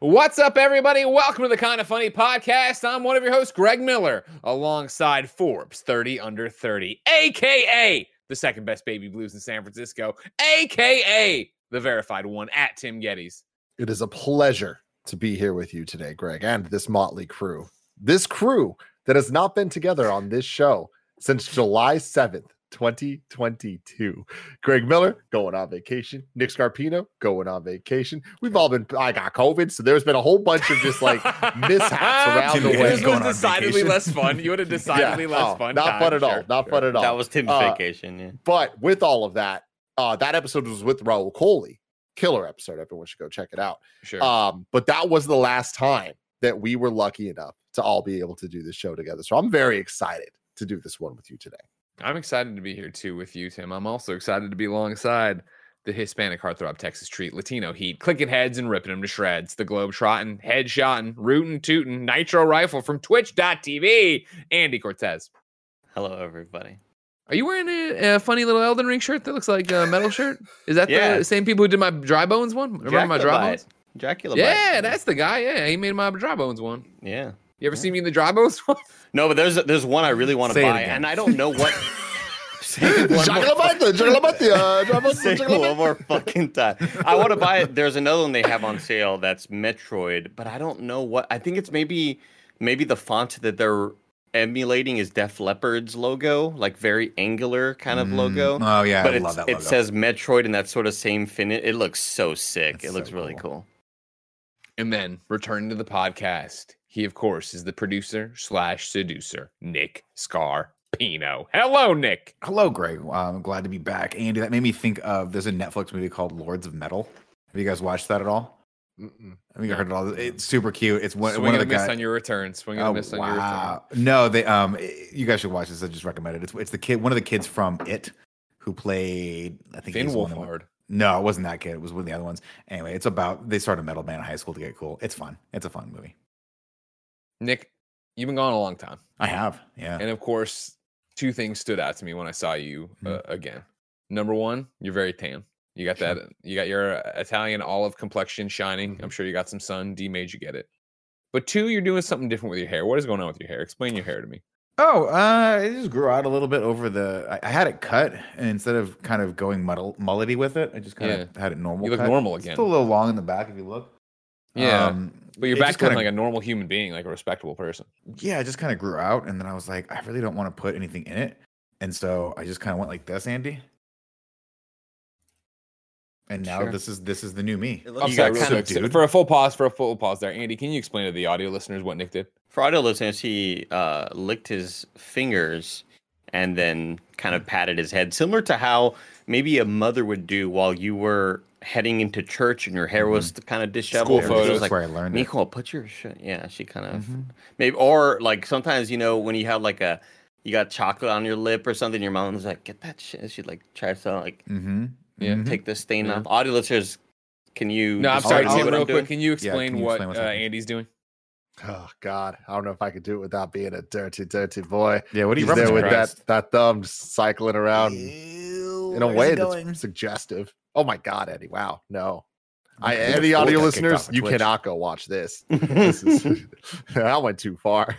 What's up, everybody? Welcome to the Kind of Funny podcast. I'm one of your hosts, Greg Miller, alongside Forbes 30 Under 30, aka the second best baby blues in San Francisco, aka the verified one at Tim Gettys. It is a pleasure to be here with you today, Greg, and this motley crew. This crew that has not been together on this show since July 7th, 2022. Greg Miller going on vacation. Nick Scarpino going on vacation. We've all been, I got COVID. So there's been a whole bunch of just like mishaps around the way. This was decidedly less fun. You would have decidedly Yeah. less Oh, fun. Not time, fun at all. Not sure. fun at all. That was Tim's Uh, vacation. Yeah. But with all of that, uh, that episode was with Rahul Kohli. Killer episode. Everyone should go check it out. Sure. Um, but that was the last time that we were lucky enough to all be able to do this show together. So I'm very excited to do this one with you today. I'm excited to be here too with you, Tim. I'm also excited to be alongside the Hispanic heartthrob Texas treat, Latino heat, clicking heads and ripping them to shreds, the globe trotting, head shotting, rootin' tootin', nitro rifle from twitch.tv, Andy Cortez. Hello, everybody. Are you wearing a, a funny little Elden Ring shirt that looks like a metal shirt? Is that Yeah. the same people who did my dry bones one? Remember my dry Dracula bones? Dracula Yeah, Bite. that's the guy. Yeah, he made my dry bones one. yeah. You ever see me in the dry bones? No, but there's there's one I really want to buy, and I don't know what. Say it one more Chocolate, chocolate, uh, chocolate, Say it chocolate. one more fucking time. I want to buy it. There's another one they have on sale that's Metroid, but I don't know what. I think it's maybe maybe the font that they're emulating is Def Leppard's logo, like very angular kind of logo. Oh yeah, but I love that logo. it says Metroid in that sort of same finish. It looks so sick. That's it looks so really cool. cool. And then returning to the podcast, he of course is the producer slash seducer, Nick Scarpino. Hello, Nick. Hello, Greg. I'm glad to be back. Andy, that made me think of there's a Netflix movie called Lords of Metal. Have you guys watched that at all? Mm-mm. Have you heard it all? It's super cute. It's one, Swing one of the miss guys. on your return. Swing and Oh, miss on your return. wow. No, they um you guys should watch this. I just recommend it. It's it's the kid, one of the kids from It who played I think Finn he's one of Wolfhard. No, it wasn't that kid. It was one of the other ones. Anyway, it's about they start a metal band in high school to get cool. It's fun. It's a fun movie. Nick, you've been gone a long time. I have. Yeah. And of course, two things stood out to me when I saw you uh, again. Number one, you're very tan. You got that. You got your uh, Italian olive complexion shining. I'm sure you got some sun. D made you get it. But two, you're doing something different with your hair. What is going on with your hair? Explain your hair to me. Oh, uh, it just grew out a little bit over the. I, I had it cut, and instead of kind of going muddle, mullety with it, I just kind of had it normal. You look cut. normal It's again. Still a little long in the back if you look. Yeah, Um, but you're back to kinda- like a normal human being, like a respectable person. yeah, I just kind of grew out, and then I was like, I really don't want to put anything in it, and so I just kind of went like this, Andy. And now Sure. this is this is the new me. I'm sorry, got real quick, for a full pause. For a full pause there, Andy, can you explain to the audio listeners what Nick did? For audio listeners, he uh, licked his fingers and then kind of patted his head, similar to how maybe a mother would do while you were heading into church and your hair was kind of disheveled. School photos. That's where I learned it. Nicole, put your shit. Yeah, she kind of Mhm. maybe, or like sometimes you know when you have like a you got chocolate on your lip or something, your mom was like, "Get that shit." She'd like try to like Mm-hmm. Yeah. Mhm. take the stain Yeah. off. Audio listeners, can you? No, I'm sorry. to Tim, real quick, can you explain can you what explain what's uh. Andy's doing? Oh God, I don't know if I could do it without being a dirty, dirty boy. Yeah, what are you He's there with your that that thumb just cycling around Ew, in a way it that's going? suggestive. Oh my God, Eddie! Wow, no. I, Okay, any audio listeners, you Twitch. cannot go watch this. This is that went too far.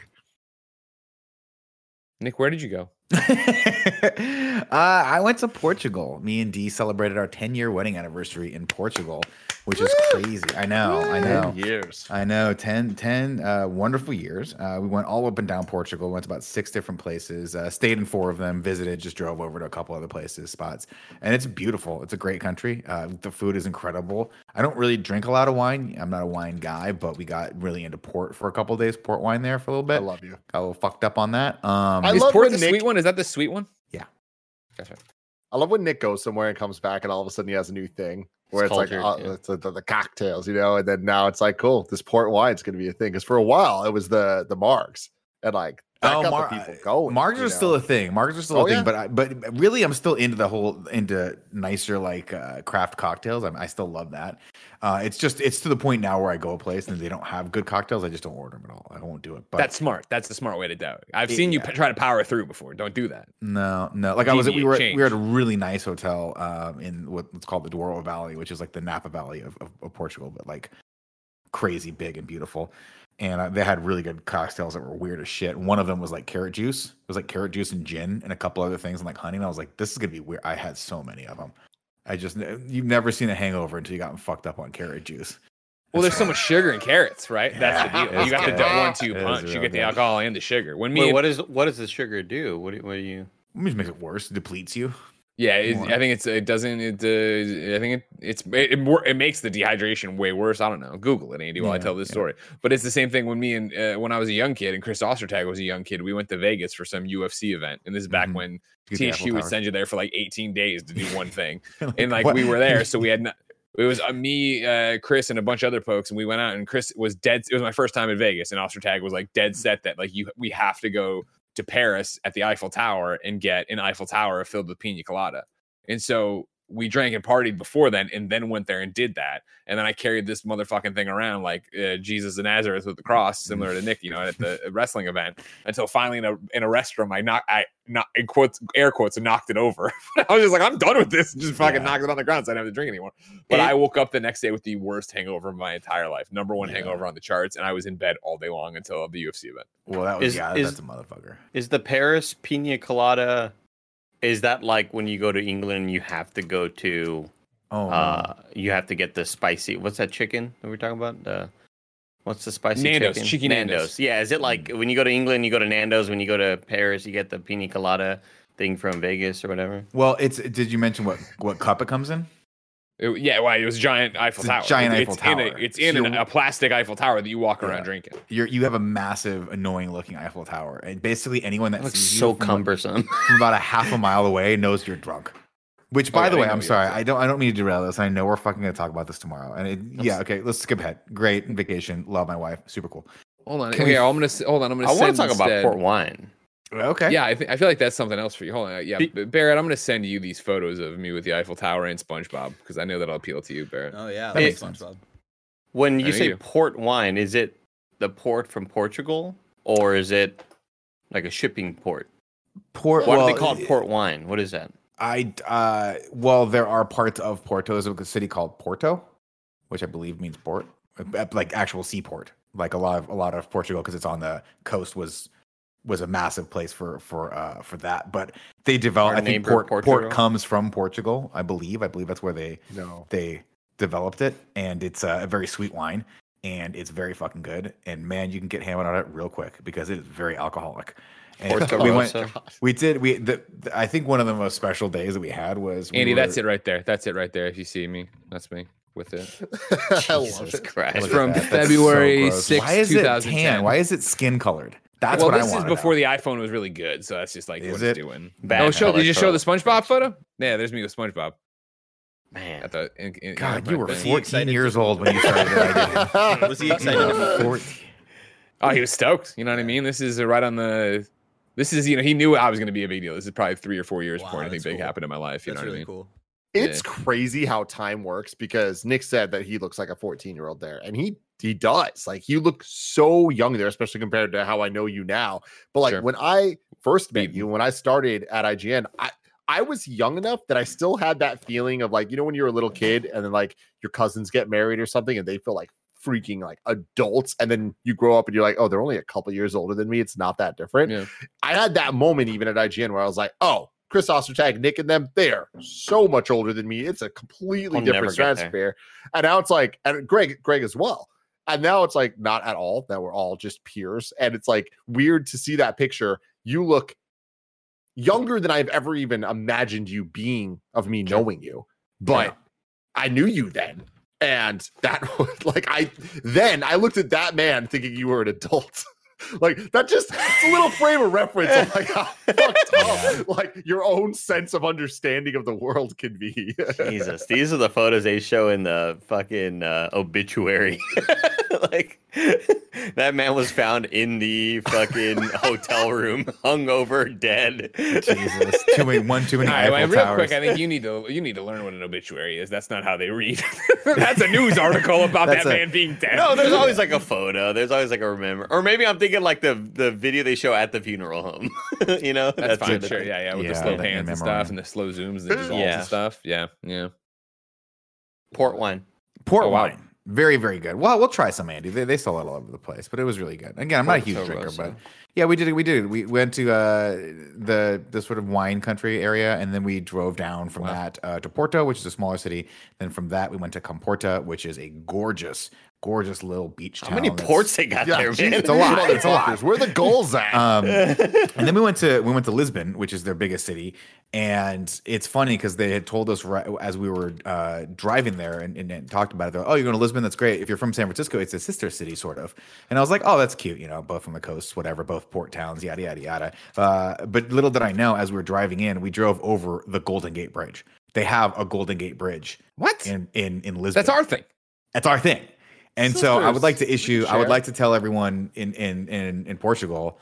Nick, where did you go? uh, I went to Portugal. Me and Dee celebrated our 10 year wedding anniversary in Portugal, which is crazy. I know, I know. Years. I know 10, 10 uh, wonderful years. Uh, we went all up and down Portugal, went to about six different places, uh, stayed in four of them, visited, just drove over to a couple other places, spots. And it's beautiful. It's a great country. Uh, the food is incredible. I don't really drink a lot of wine. I'm not a wine guy, but we got really into port for a couple days, port wine there for a little bit. I love you. Got a little fucked up on that. Um, I Is love port when the Nick- sweet one? Is that the sweet one? Yeah. Gotcha. I love when Nick goes somewhere and comes back, and all of a sudden he has a new thing where It's it's, like uh, yeah. it's the, the, the cocktails, you know, and then now it's like cool. This port wine's going to be a thing because for a while it was the the marks, and like that Oh, got Mar- people going. Margs you are still a thing. Margs are still Oh, a thing, yeah? but I, but really, I'm still into the whole into nicer like uh, craft cocktails. I'm, I still love that. Uh, it's just it's to the point now where I go a place and they don't have good cocktails. I just don't order them at all. I won't do it. But That's smart. That's the smart way to do it. I've Yeah. seen you p- try to power through before. Don't do that. No, no. Like I was, at, we were at- we were at a really nice hotel um, in what's called the Douro Valley, which is like the Napa Valley of, of, of Portugal, but like crazy big and beautiful. And uh, they had really good cocktails that were weird as shit. One of them was like carrot juice. It was like carrot juice and gin and a couple other things and like honey. And I was like, this is gonna be weird. I had so many of them. I just you've never seen a hangover until you got fucked up on carrot juice. Well, there's so much sugar in carrots, right? That's the deal. You it's got the good. double one-two It is punch. You real get the alcohol and the sugar. When me, Wait, and- what is what does the sugar do? What do, what do you? It just makes it worse. It depletes you. Yeah, it. I think it's it doesn't. It uh, I think it it's it, it, it makes the dehydration way worse. I don't know. Google it, Andy, while I tell this yeah. story. But it's the same thing when me and uh, when I was a young kid and Chris Ostertag was a young kid. We went to Vegas for some UFC event, and this is back Mhm. when Get the Eiffel THQ would send you there for like 18 days to do one thing. and like what- we were there, so we had. Not, it was uh, me, uh, Chris, and a bunch of other folks, and we went out. And Chris was dead. It was my first time in Vegas, and Ostertag was like dead set that like you we have to go to Paris at the Eiffel Tower and get an Eiffel Tower filled with pina colada. And so we drank and partied before then, and then went there and did that. And then I carried this motherfucking thing around like uh, Jesus of Nazareth with the cross, similar to Nick, you know, at the wrestling event. Until finally in a in a restroom, I knocked, I not in quotes, air quotes, and knocked it over. I was just like, I'm done with this. Just fucking Yeah. knocked it on the ground, so I didn't have to drink anymore. But It- I woke up the next day with the worst hangover of my entire life, number one Yeah. hangover on the charts, and I was in bed all day long until the UFC event. Well, that was Is- yeah, is- that's a motherfucker. Is the Paris pina colada? Is that like when you go to England, you have to go to? Oh. Uh, you have to get the spicy. What's that chicken that we're talking about? Uh, what's the spicy Nando's, chicken? Cheeky Nando's. Yeah. Is it like when you go to England, you go to Nando's? When you go to Paris, you get the pina colada thing from Vegas or whatever. well, it's. Did you mention what what cup it comes in? It- yeah, well, it was a giant Eiffel It's a Tower. giant Eiffel it's In a, Tower. it's in So an- a plastic Eiffel Tower that you walk around Yeah. drinking. You're you have a massive, annoying looking Eiffel Tower, and basically anyone that That looks sees so from, cumbersome. from about a half a mile away knows you're drunk. Which, by Oh, the I way, I'm sorry. I don't I don't mean to derail this. I know we're fucking gonna talk about this tomorrow, and it, yeah, okay, let's skip ahead. Great vacation, love my wife, super cool. Hold on, Can we- I'm gonna hold on. I'm gonna. I want to send talk about port wine. Okay, Yeah, I, think I feel like that's something else for you. Hold on, yeah, Be- Barrett, I'm gonna send you these photos of me with the Eiffel Tower and SpongeBob because I know that'll appeal to you, Barrett. Oh yeah, That that makes makes sense. SpongeBob. When you say you. port wine, is it the port from Portugal or is it like a shipping port? Port. Why well, do they call it port wine? What is that? I uh, well, there are parts of Porto. There's a city called Porto, which I believe means port, uh, like actual seaport. Like a lot of a lot of Portugal, because it's on the coast, was was a massive place for for uh for that. But they developed. Our I think port Portugal? port comes from Portugal. I believe. I believe that's where they No. they developed it, and it's uh, a very sweet wine, and it's very fucking good. And man, you can get hammered on it real quick because it is very alcoholic. And we went. We did. We. The, the- I think one of the most special days that we had was we Andy, were- that's it right there. That's it right there. If you see me, that's me with it. Jesus. Christ. It's from that. February gross. 6th, Why is it 2010. tan? Why is it skin colored? That's well, what this I is before the iPhone was really good, so that's just like Is what it? it's doing. Bad oh, show, did you show the. SpongeBob photo? Yeah, there's me with SpongeBob Man. at the. In, in, God, you were thing. 14 years to- old when you started that idea. Was he excited? 14. Oh, he was stoked. You know what I mean? This is uh, right on the. This is you know he knew I was going to be a big deal. This is probably three or four years Wow, before anything that's big happened in my life. You That's know what really I mean? cool. It's crazy how time works because Nick said that he looks like a 14 year old there, and he he does. Like you look so young there, especially compared to how I know you now. But like Sure. when I first met you, when I started at IGN, I I was young enough that I still had that feeling of like you know when you're a little kid and then like your cousins get married or something and they feel like freaking like adults and then you grow up and you're like oh they're only a couple years older than me it's not that different Yeah. I had that moment even at IGN where I was like, oh, Chris Ostertag, Nick, and them, they are so much older than me. It's a completely I'll different stratosphere. And now it's like, and Greg, Greg as well. And now it's like not at all. That we're all just peers. And it's like weird to see that picture. You look younger than I've ever even imagined you being of me knowing you. But Yeah. I knew you then. And that was like I then I looked at that man thinking you were an adult. like that just it's a little frame of reference of like how fucked up like your own sense of understanding of the world can be. Jesus, these are the photos they show in the fucking uh, obituary. like that man was found in the fucking hotel room, hungover, dead. Jesus, too many one too many All right, Eiffel well, real towers. quick, I think you need to you need to learn what an obituary is. That's not how they read. That's a news article about That's that a- man being dead. No, there's always like a photo. There's always like a remember, or maybe I'm thinking like the the video they show at the funeral home. you know, That's, fine. Sure, yeah, yeah, with Yeah, the slow pans and stuff and the slow zooms and the dissolves Yeah. and stuff. Yeah, yeah. Port wine. Port Oh, wow. Very, very good. Well, we'll try some, Andy. They, they sell it all over the place, but it was really good. Again, I'm not a huge drinker, but yeah, we did it. We did it. We went to uh, the the sort of wine country area, and then we drove down from Wow. that uh, to Porto, which is a smaller city. Then from that, we went to Comporta, which is a gorgeous, gorgeous little beach town. How many ports they got there, geez, man? It's a lot. It's a lot. Where the goals at? Um, and then we went to we went to Lisbon, which is their biggest city, and it's funny because they had told us right as we were uh, driving there and, and, and talked about it. They're like, "Oh, you're going to Lisbon? That's great. If you're from San Francisco, it's a sister city, sort of." And I was like, "Oh, that's cute. You know, both on the coast, whatever, both port towns, yada yada yada." Uh, but little did I know, as we were driving in, we drove over the Golden Gate Bridge. They have a Golden Gate Bridge What? in in in Lisbon. That's our thing. That's our thing. And so I would like to issue. I would like to tell everyone in in in in Portugal,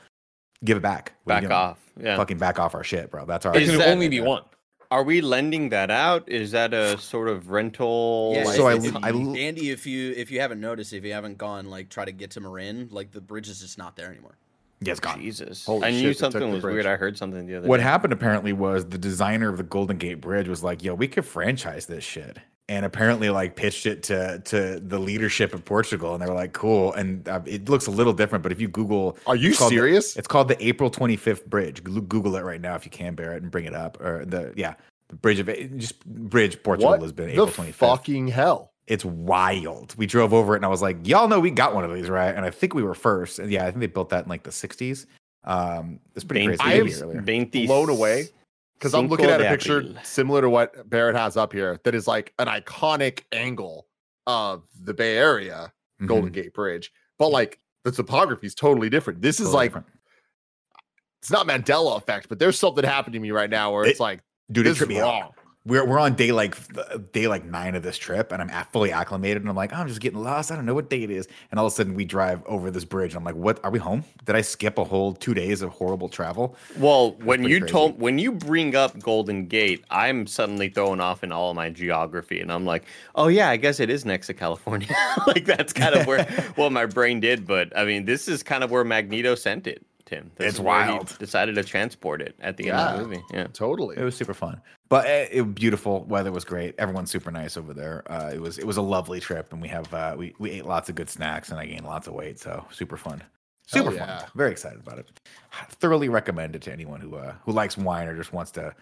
give it back. What you Back off. Yeah. Fucking back off our shit, bro. That's our. There Is can only be one. Are we lending that out? Is that a sort of rental? Yeah, So I- if, if I- Andy, if you if you haven't noticed, if you haven't gone like try to get to Marin, like the bridge is just not there anymore. yeah, it's gone. Jesus. Holy I shit, knew they something was bridge. weird. I heard something the other day. What day. happened apparently was the designer of the Golden Gate Bridge was like, "Yo, we could franchise this shit," and apparently like pitched it to to the leadership of Portugal, and they were like, "Cool." And uh, it looks a little different, but if you Google, Are you it's called the- serious? it's called the April 25th Bridge. Google it right now if you can, Barrett and bring it up. Or the yeah, the bridge of just bridge Portugal what Lisbon the April 25th. fucking hell? It's wild. We drove over it and I was like, y'all know we got one of these, right? And I think we were first. And yeah, I think they built that in like the 60s. Um, it's pretty crazy. I to am blown away because I'm looking at a picture similar to what Barrett has up here that is like an iconic angle of the Bay Area Mhm. Golden Gate Bridge, but like the topography is totally different. This is like different. it's not Mandela effect, but there's something happening to me right now where It- it's like dude, it this is tripped me out. We're, we're on day like day like nine of this trip, and I'm fully acclimated, and I'm like, oh, I'm just getting lost. I don't know what day it is, and all of a sudden we drive over this bridge. And I'm like, what? Are we home? Did I skip a whole two days of horrible travel? Well, when you crazy. told when you bring up Golden Gate, I'm suddenly thrown off in all of my geography, and I'm like, oh yeah, I guess it is next to California. like that's kind of where what my brain did. But I mean, this is kind of where Magneto sent it, Tim. This It's is he wild. decided to transport it at the end of the movie. Yeah. Totally. It was super fun, but it, it was beautiful. Weather was great. Everyone's super nice over there. Uh, it was it was a lovely trip, and we have uh, we we ate lots of good snacks, and I gained lots of weight. So super fun, Hell super yeah. fun. Very excited about it. Thoroughly recommend it to anyone who uh, who likes wine or just wants to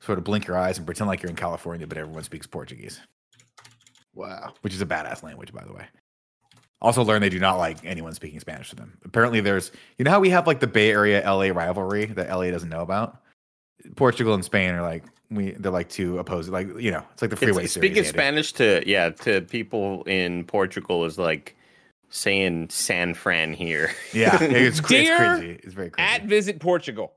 sort of blink your eyes and pretend like you're in California, but everyone speaks Portuguese, Wow. which is a badass language, by the way. Also, learn they do not like anyone speaking Spanish to them. Apparently, there's you know how we have like the Bay Area LA rivalry that LA doesn't know about. Portugal and Spain are like we they're like two opposed like you know it's like the freeway It's, series, speaking Spanish to yeah to people in Portugal is like saying San Fran here. Yeah, it's, it's crazy. It's very crazy. At Visit Portugal,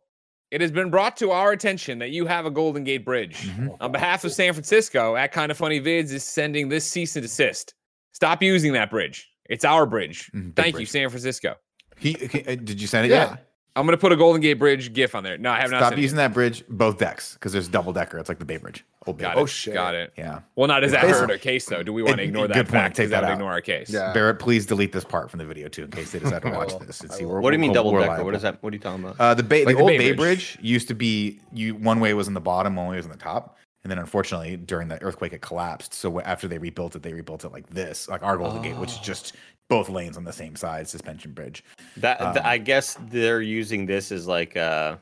it has been brought to our attention that you have a Golden Gate Bridge. Mhm. On behalf of San Francisco, at Kind of Funny Vids is sending this cease and desist. Stop using that bridge. It's our bridge. Big Thank you. San Francisco. He, he- uh, did you send it Yeah. yet? I'm gonna put a Golden Gate Bridge GIF on there. No, I have not. Stop sent it using that bridge, both decks, because there's double decker. It's like the Bay Bridge. Old Bay Got it. Oh, shit. Got it. Yeah. Well, not does that Basically- hurt our case though? Do we want to It- ignore good that point. fact? Take Does that that out. ignore our case? Yeah. Barrett, please delete this part from the video too, in case they decide to watch this and see. will. We're, What do you mean double decker? What is that? What are you talking about? Uh, the Bay, Like the the old Bay Bay Bridge. Bridge used to be you one way was in the bottom, one way was in the top, and then unfortunately during the earthquake it collapsed. So after they rebuilt it, they rebuilt it like this, like our Golden Gate, which is Oh. just both lanes on the same side, suspension bridge. That th- Um, I guess they're using this as like uh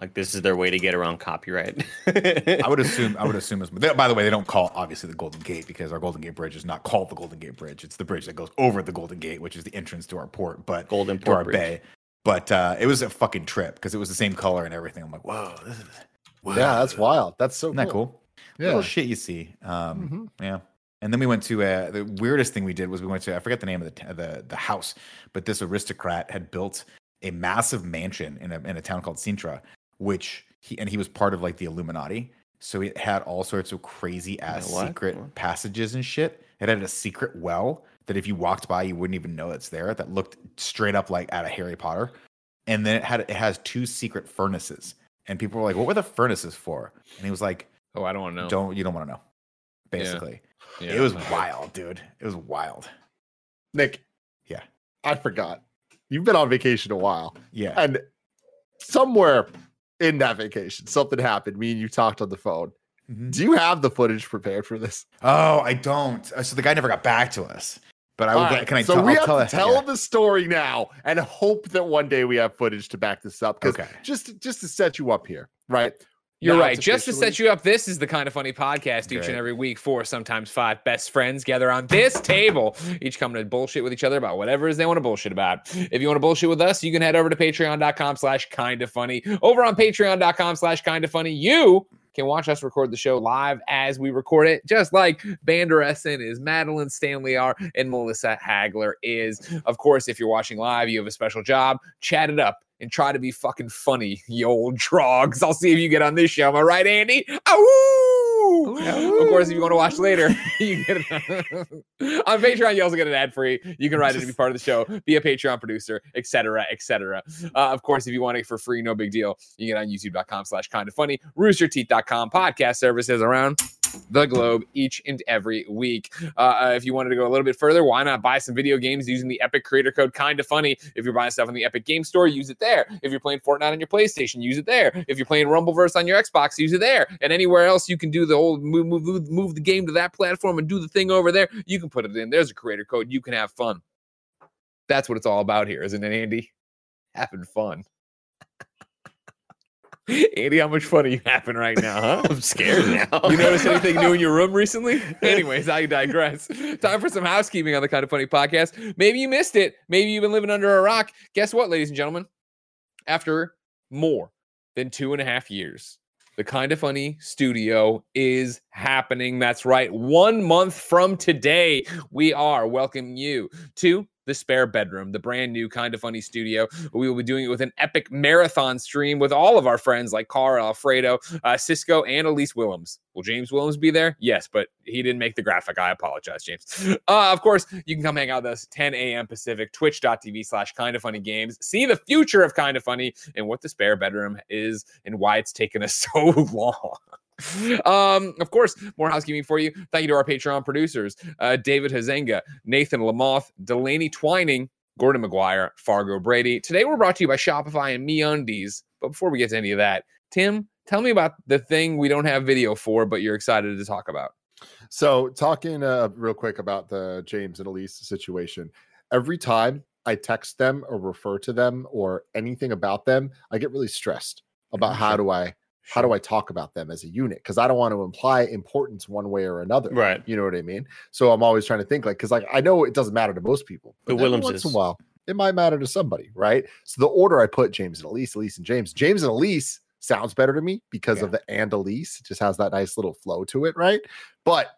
like this is their way to get around copyright. I would assume. I would assume. As, they, by the way, they don't call obviously the Golden Gate because our Golden Gate Bridge is not called the Golden Gate Bridge. It's the bridge that goes over the Golden Gate, which is the entrance to our port, but Golden to Port our Bridge. bay. But uh, it was a fucking trip because it was the same color and everything. I'm like, whoa, this is. Wow. Yeah, that's wild. That's so Isn't that cool? Yeah. Little shit you see. Um, Mhm. Yeah. And then we went to uh, the weirdest thing we did was we went to I forget the name of the the the house, but this aristocrat had built a massive mansion in a in a town called Sintra, which he and he was part of like the Illuminati. So it had all sorts of crazy ass what? secret What? passages and shit. It had a secret well that if you walked by, you wouldn't even know it's there. That looked straight up like out of Harry Potter. And then it had it has two secret furnaces. And people were like, "What were the furnaces for?" And he was like, Oh, I don't want to know. "Don't you don't want to know." Basically, Yeah. it was wild, dude. It was wild. Nick. Yeah. I forgot. You've been on vacation a while. Yeah. And somewhere in that vacation, something happened. Me and you talked on the phone. Mhm. Do you have the footage prepared for this? Oh, I don't. Uh, So the guy never got back to us. But I will. All right, Can I? so tell, we I'll have tell to tell yeah. the story now and hope that one day we have footage to back this up. Because Okay. just just to set you up here, right? You're Now right. Just to set you up, this is the kind of funny podcast each Great. and every week. Four, sometimes five best friends gather on this table, each coming to bullshit with each other about whatever it is they want to bullshit about. If you want to bullshit with us, you can head over to patreon.com slash kind of funny. Over on patreon.com slash kind of funny, you can watch us record the show live as we record it, just like Banderessen is, Madeline Stanley are, and Melissa Hagler is. Of course, if you're watching live, you have a special job. Chat it up and try to be fucking funny, you old drogs. I'll see if you get on this show. Am I right, Andy? Ow! Of course, if you want to watch later, you get it on Patreon. You also get it ad free. You can write it to be part of the show, be a Patreon producer, etc., etc. Uh, of course, if you want it for free, no big deal. You get on YouTube.com slash kind of funny, roosterteeth.com podcast services around the globe each and every week. Uh, uh, if you wanted to go a little bit further, why not buy some video games using the Epic creator code kind of funny? If you're buying stuff on the Epic Game Store, use it there. If you're playing Fortnite on your PlayStation, use it there. If you're playing Rumbleverse on your Xbox, use it there. And anywhere else you can do the whole move, move, move the game to that platform and do the thing over there, you can put it in. There's a creator code. You can have fun. That's what it's all about here, isn't it, Andy? Having fun. Andy, how much fun are you having right now, huh? I'm scared now. You notice anything new in your room recently? Anyways, I digress. Time for some housekeeping on the Kind of Funny podcast. Maybe you missed it. Maybe you've been living under a rock. Guess what, ladies and gentlemen? After more than two and a half years, the Kind of Funny studio is happening. That's right. One month from today, we are welcoming you to the spare bedroom, the brand new kind of funny studio. We will be doing it with an epic marathon stream with all of our friends like Carl Alfredo, uh, Cisco, and Elise Willems. Will James Willems be there? Yes, but he didn't make the graphic. I apologize, James. Uh, of course, you can come hang out with us 10 a.m. Pacific, twitch.tv slash kind of funny games. See the future of kind of funny and what the spare bedroom is and why it's taken us so long. Um, of course, more housekeeping for you. Thank you to our Patreon producers, uh, David Hazenga, Nathan Lamoth, Delaney Twining, Gordon McGuire, Fargo Brady. Today we're brought to you by Shopify and MeUndies. But before we get to any of that, Tim, tell me about the thing we don't have video for, but you're excited to talk about. So, talking uh, real quick about the James and Elise situation, every time I text them or refer to them or anything about them, I get really stressed about how do I how do I talk about them as a unit because I don't want to imply importance one way or another. Right. You know what I mean? So I'm always trying to think like because like I know it doesn't matter to most people, but Willemses. once in a while it might matter to somebody, right? So the order I put James and Elise, Elise and James, James and Elise sounds better to me because Yeah. of the and Elise. It just has that nice little flow to it, right? But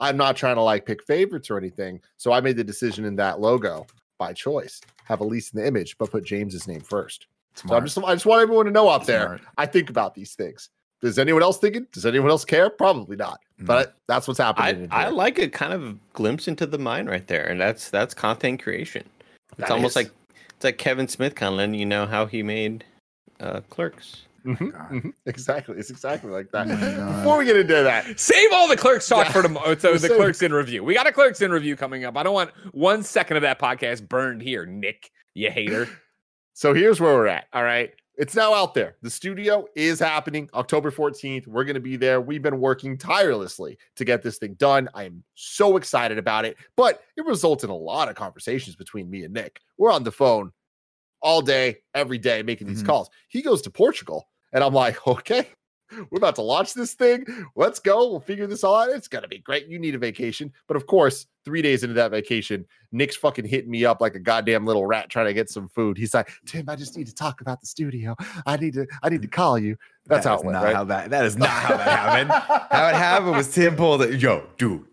I'm not trying to like pick favorites or anything. So I made the decision in that logo by choice. Have Elise in the image, but put James's name first. So I'm just I just want everyone to know out there. Smart. I think about these things. Does anyone else think it? Does anyone else care? Probably not. Mm. But that's what's happening. I, I like a kind of glimpse into the mind right there, and that's that's content creation. It's That almost is. like it's like Kevin Smith kind of letting you know how he made uh, Clerks. Mhm, God. mhm. Exactly. It's exactly like that. Oh. Before we get into that, Save all the clerks talk Yeah. for tomorrow. So the clerks in review. We got a clerks in review coming up. I don't want one second of that podcast burned here, Nick. You hater. So here's where we're at. All right. It's now out there. The studio is happening October 14th. We're going to be there. We've been working tirelessly to get this thing done. I am so excited about it, but it results in a lot of conversations between me and Nick. We're on the phone all day, every day, making these Mhm. calls. He goes to Portugal, and I'm like, okay, we're about to launch this thing. Let's go. We'll figure this all out. It's going to be great. You need a vacation. But of course, three days into that vacation, Nick's fucking hitting me up like a goddamn little rat trying to get some food. He's like, Tim, I just need to talk about the studio. I need to, I need to mm. call you. That's That how it went, not right? how that that is not how that happened. how it happened was Tim pulled it. Yo, dude,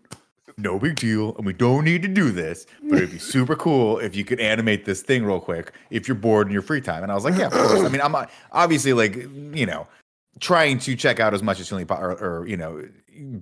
no big deal, and we don't need to do this, but it'd be super cool if you could animate this thing real quick if you're bored in your free time. And I was like, yeah, of course. I mean, I'm not, obviously like you know trying to check out as much as humanly po- or, or you know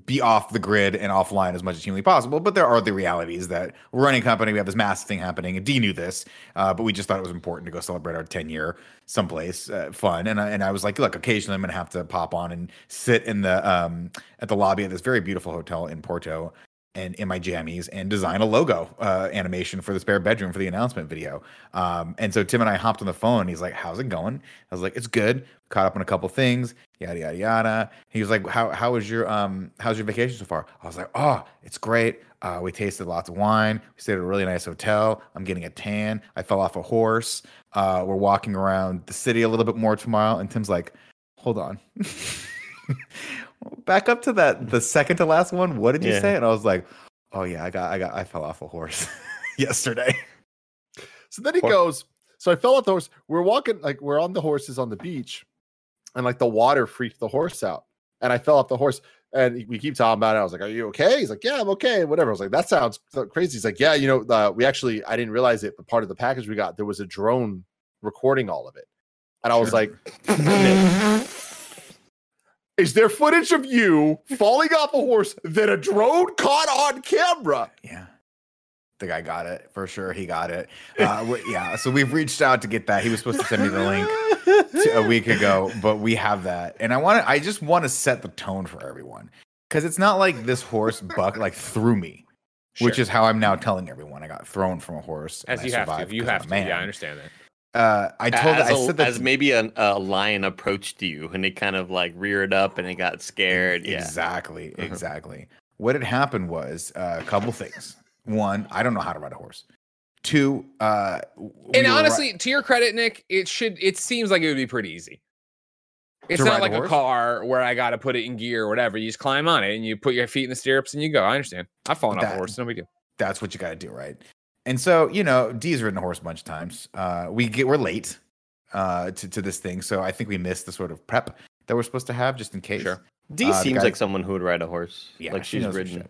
be off the grid and offline as much as humanly possible. But there are the realities that we're running a company, we have this massive thing happening, and D knew this, uh, but we just thought it was important to go celebrate our 10 year someplace uh, fun. And I, and I was like, look, occasionally I'm gonna have to pop on and sit in the um at the lobby of this very beautiful hotel in Porto. And in my jammies, and design a logo uh, animation for the spare bedroom for the announcement video. Um, and so Tim and I hopped on the phone. He's like, "How's it going?" I was like, "It's good." Caught up on a couple things yada yada yada. He was like, "How how was your um how's your vacation so far?" I was like, "Oh, it's great. Uh, we tasted lots of wine. We stayed at a really nice hotel. I'm getting a tan. I fell off a horse. Uh, we're walking around the city a little bit more tomorrow." And Tim's like, "Hold on." Back up to that the second to last one. What did you Yeah. say? And I was like, "Oh yeah, I got I got I fell off a horse yesterday." So then he goes, So I fell off the horse. We're walking, like, we're on the horses on the beach, and like the water freaked the horse out. And I fell off the horse. And we keep talking about it. I was like, Are you okay? He's like, Yeah, I'm okay. Whatever. I was like, That sounds crazy. He's like, Yeah, you know, uh, we actually, I didn't realize it, but part of the package we got, there was a drone recording all of it. And I was Sure. like, "Nick, Is there footage of you falling off a horse that a drone caught on camera? Yeah. The guy got it for sure. He got it. Uh, we- yeah. So we've reached out to get that. He was supposed to send me the link to- a week ago, but we have that. And I want to, I just want to set the tone for everyone because it's not like this horse buck like threw me, which is how I'm now telling everyone I got thrown from a horse. and as I you have survived to. You 'cause I'm have a to. man. Yeah, I understand that. Uh, I told, as, I a- said that as maybe a, a lion approached you and it kind of like reared up and it got scared. Yeah. Exactly. Uh-huh. Exactly. What had happened was uh, a couple things. One, I don't know how to ride a horse. Two, uh, we And were ri- honestly, to your credit, Nick, it should. It seems like it would be pretty easy. It's not like a horse? car where I got to put it in gear or whatever. You just climb on it and you put your feet in the stirrups and you go. I understand. I've fallen off a That- horse. No big deal. that's what you got to do, right? And so, you know, D's ridden a horse a bunch of times. Uh, we get we're late uh, to to this thing, so I think we missed the sort of prep that we're supposed to have just in case. Sure. D Uh, seems guy- like someone who would ride a horse. Yeah, like she's knows her ridden.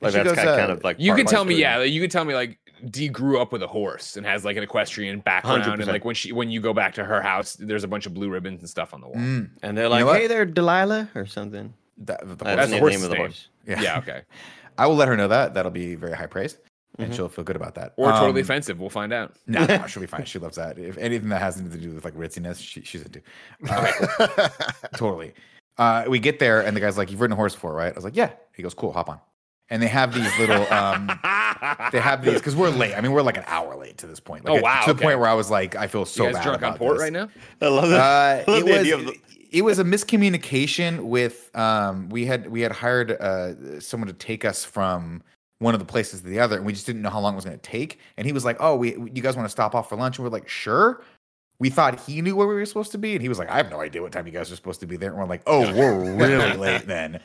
Like She that's goes, kind, uh, kind of like You part can tell me, story. yeah. like, You can tell me like D grew up with a horse and has like an equestrian background, and 100. like when she when you go back to her house, there's a bunch of blue ribbons and stuff on the wall. Mm, And they're know like, what? "Hey there, Delilah," or something. that, the That's, horse- That's the the name of the name. horse. yeah. Yeah, okay. I will let her know that. That'll be very high praise, and Mhm. she'll feel good about that. Or totally Um, offensive. We'll find out. No, no, she'll be fine. She loves that. If anything that has anything to do with like ritziness, she, she's into. Uh, totally. Uh, we get there and the guy's like, "You've ridden a horse before, right?" I was like, "Yeah." He goes, "Cool, hop on." And they have these little, um, they have these because we're late. I mean, we're like an hour late to this point. Like, Oh, wow, To the okay. point where I was like, I feel so you guys bad drunk on about port this. right now? I love Uh, I love it the idea was of the- it was a miscommunication with um we had we had hired uh someone to take us from one of the places to the other and we just didn't know how long it was going to take. And he was like oh we you guys want to stop off for lunch? And we're like sure. We thought he knew where we were supposed to be and he was like i have no idea what time you guys are supposed to be there. And we're like oh we're really late then.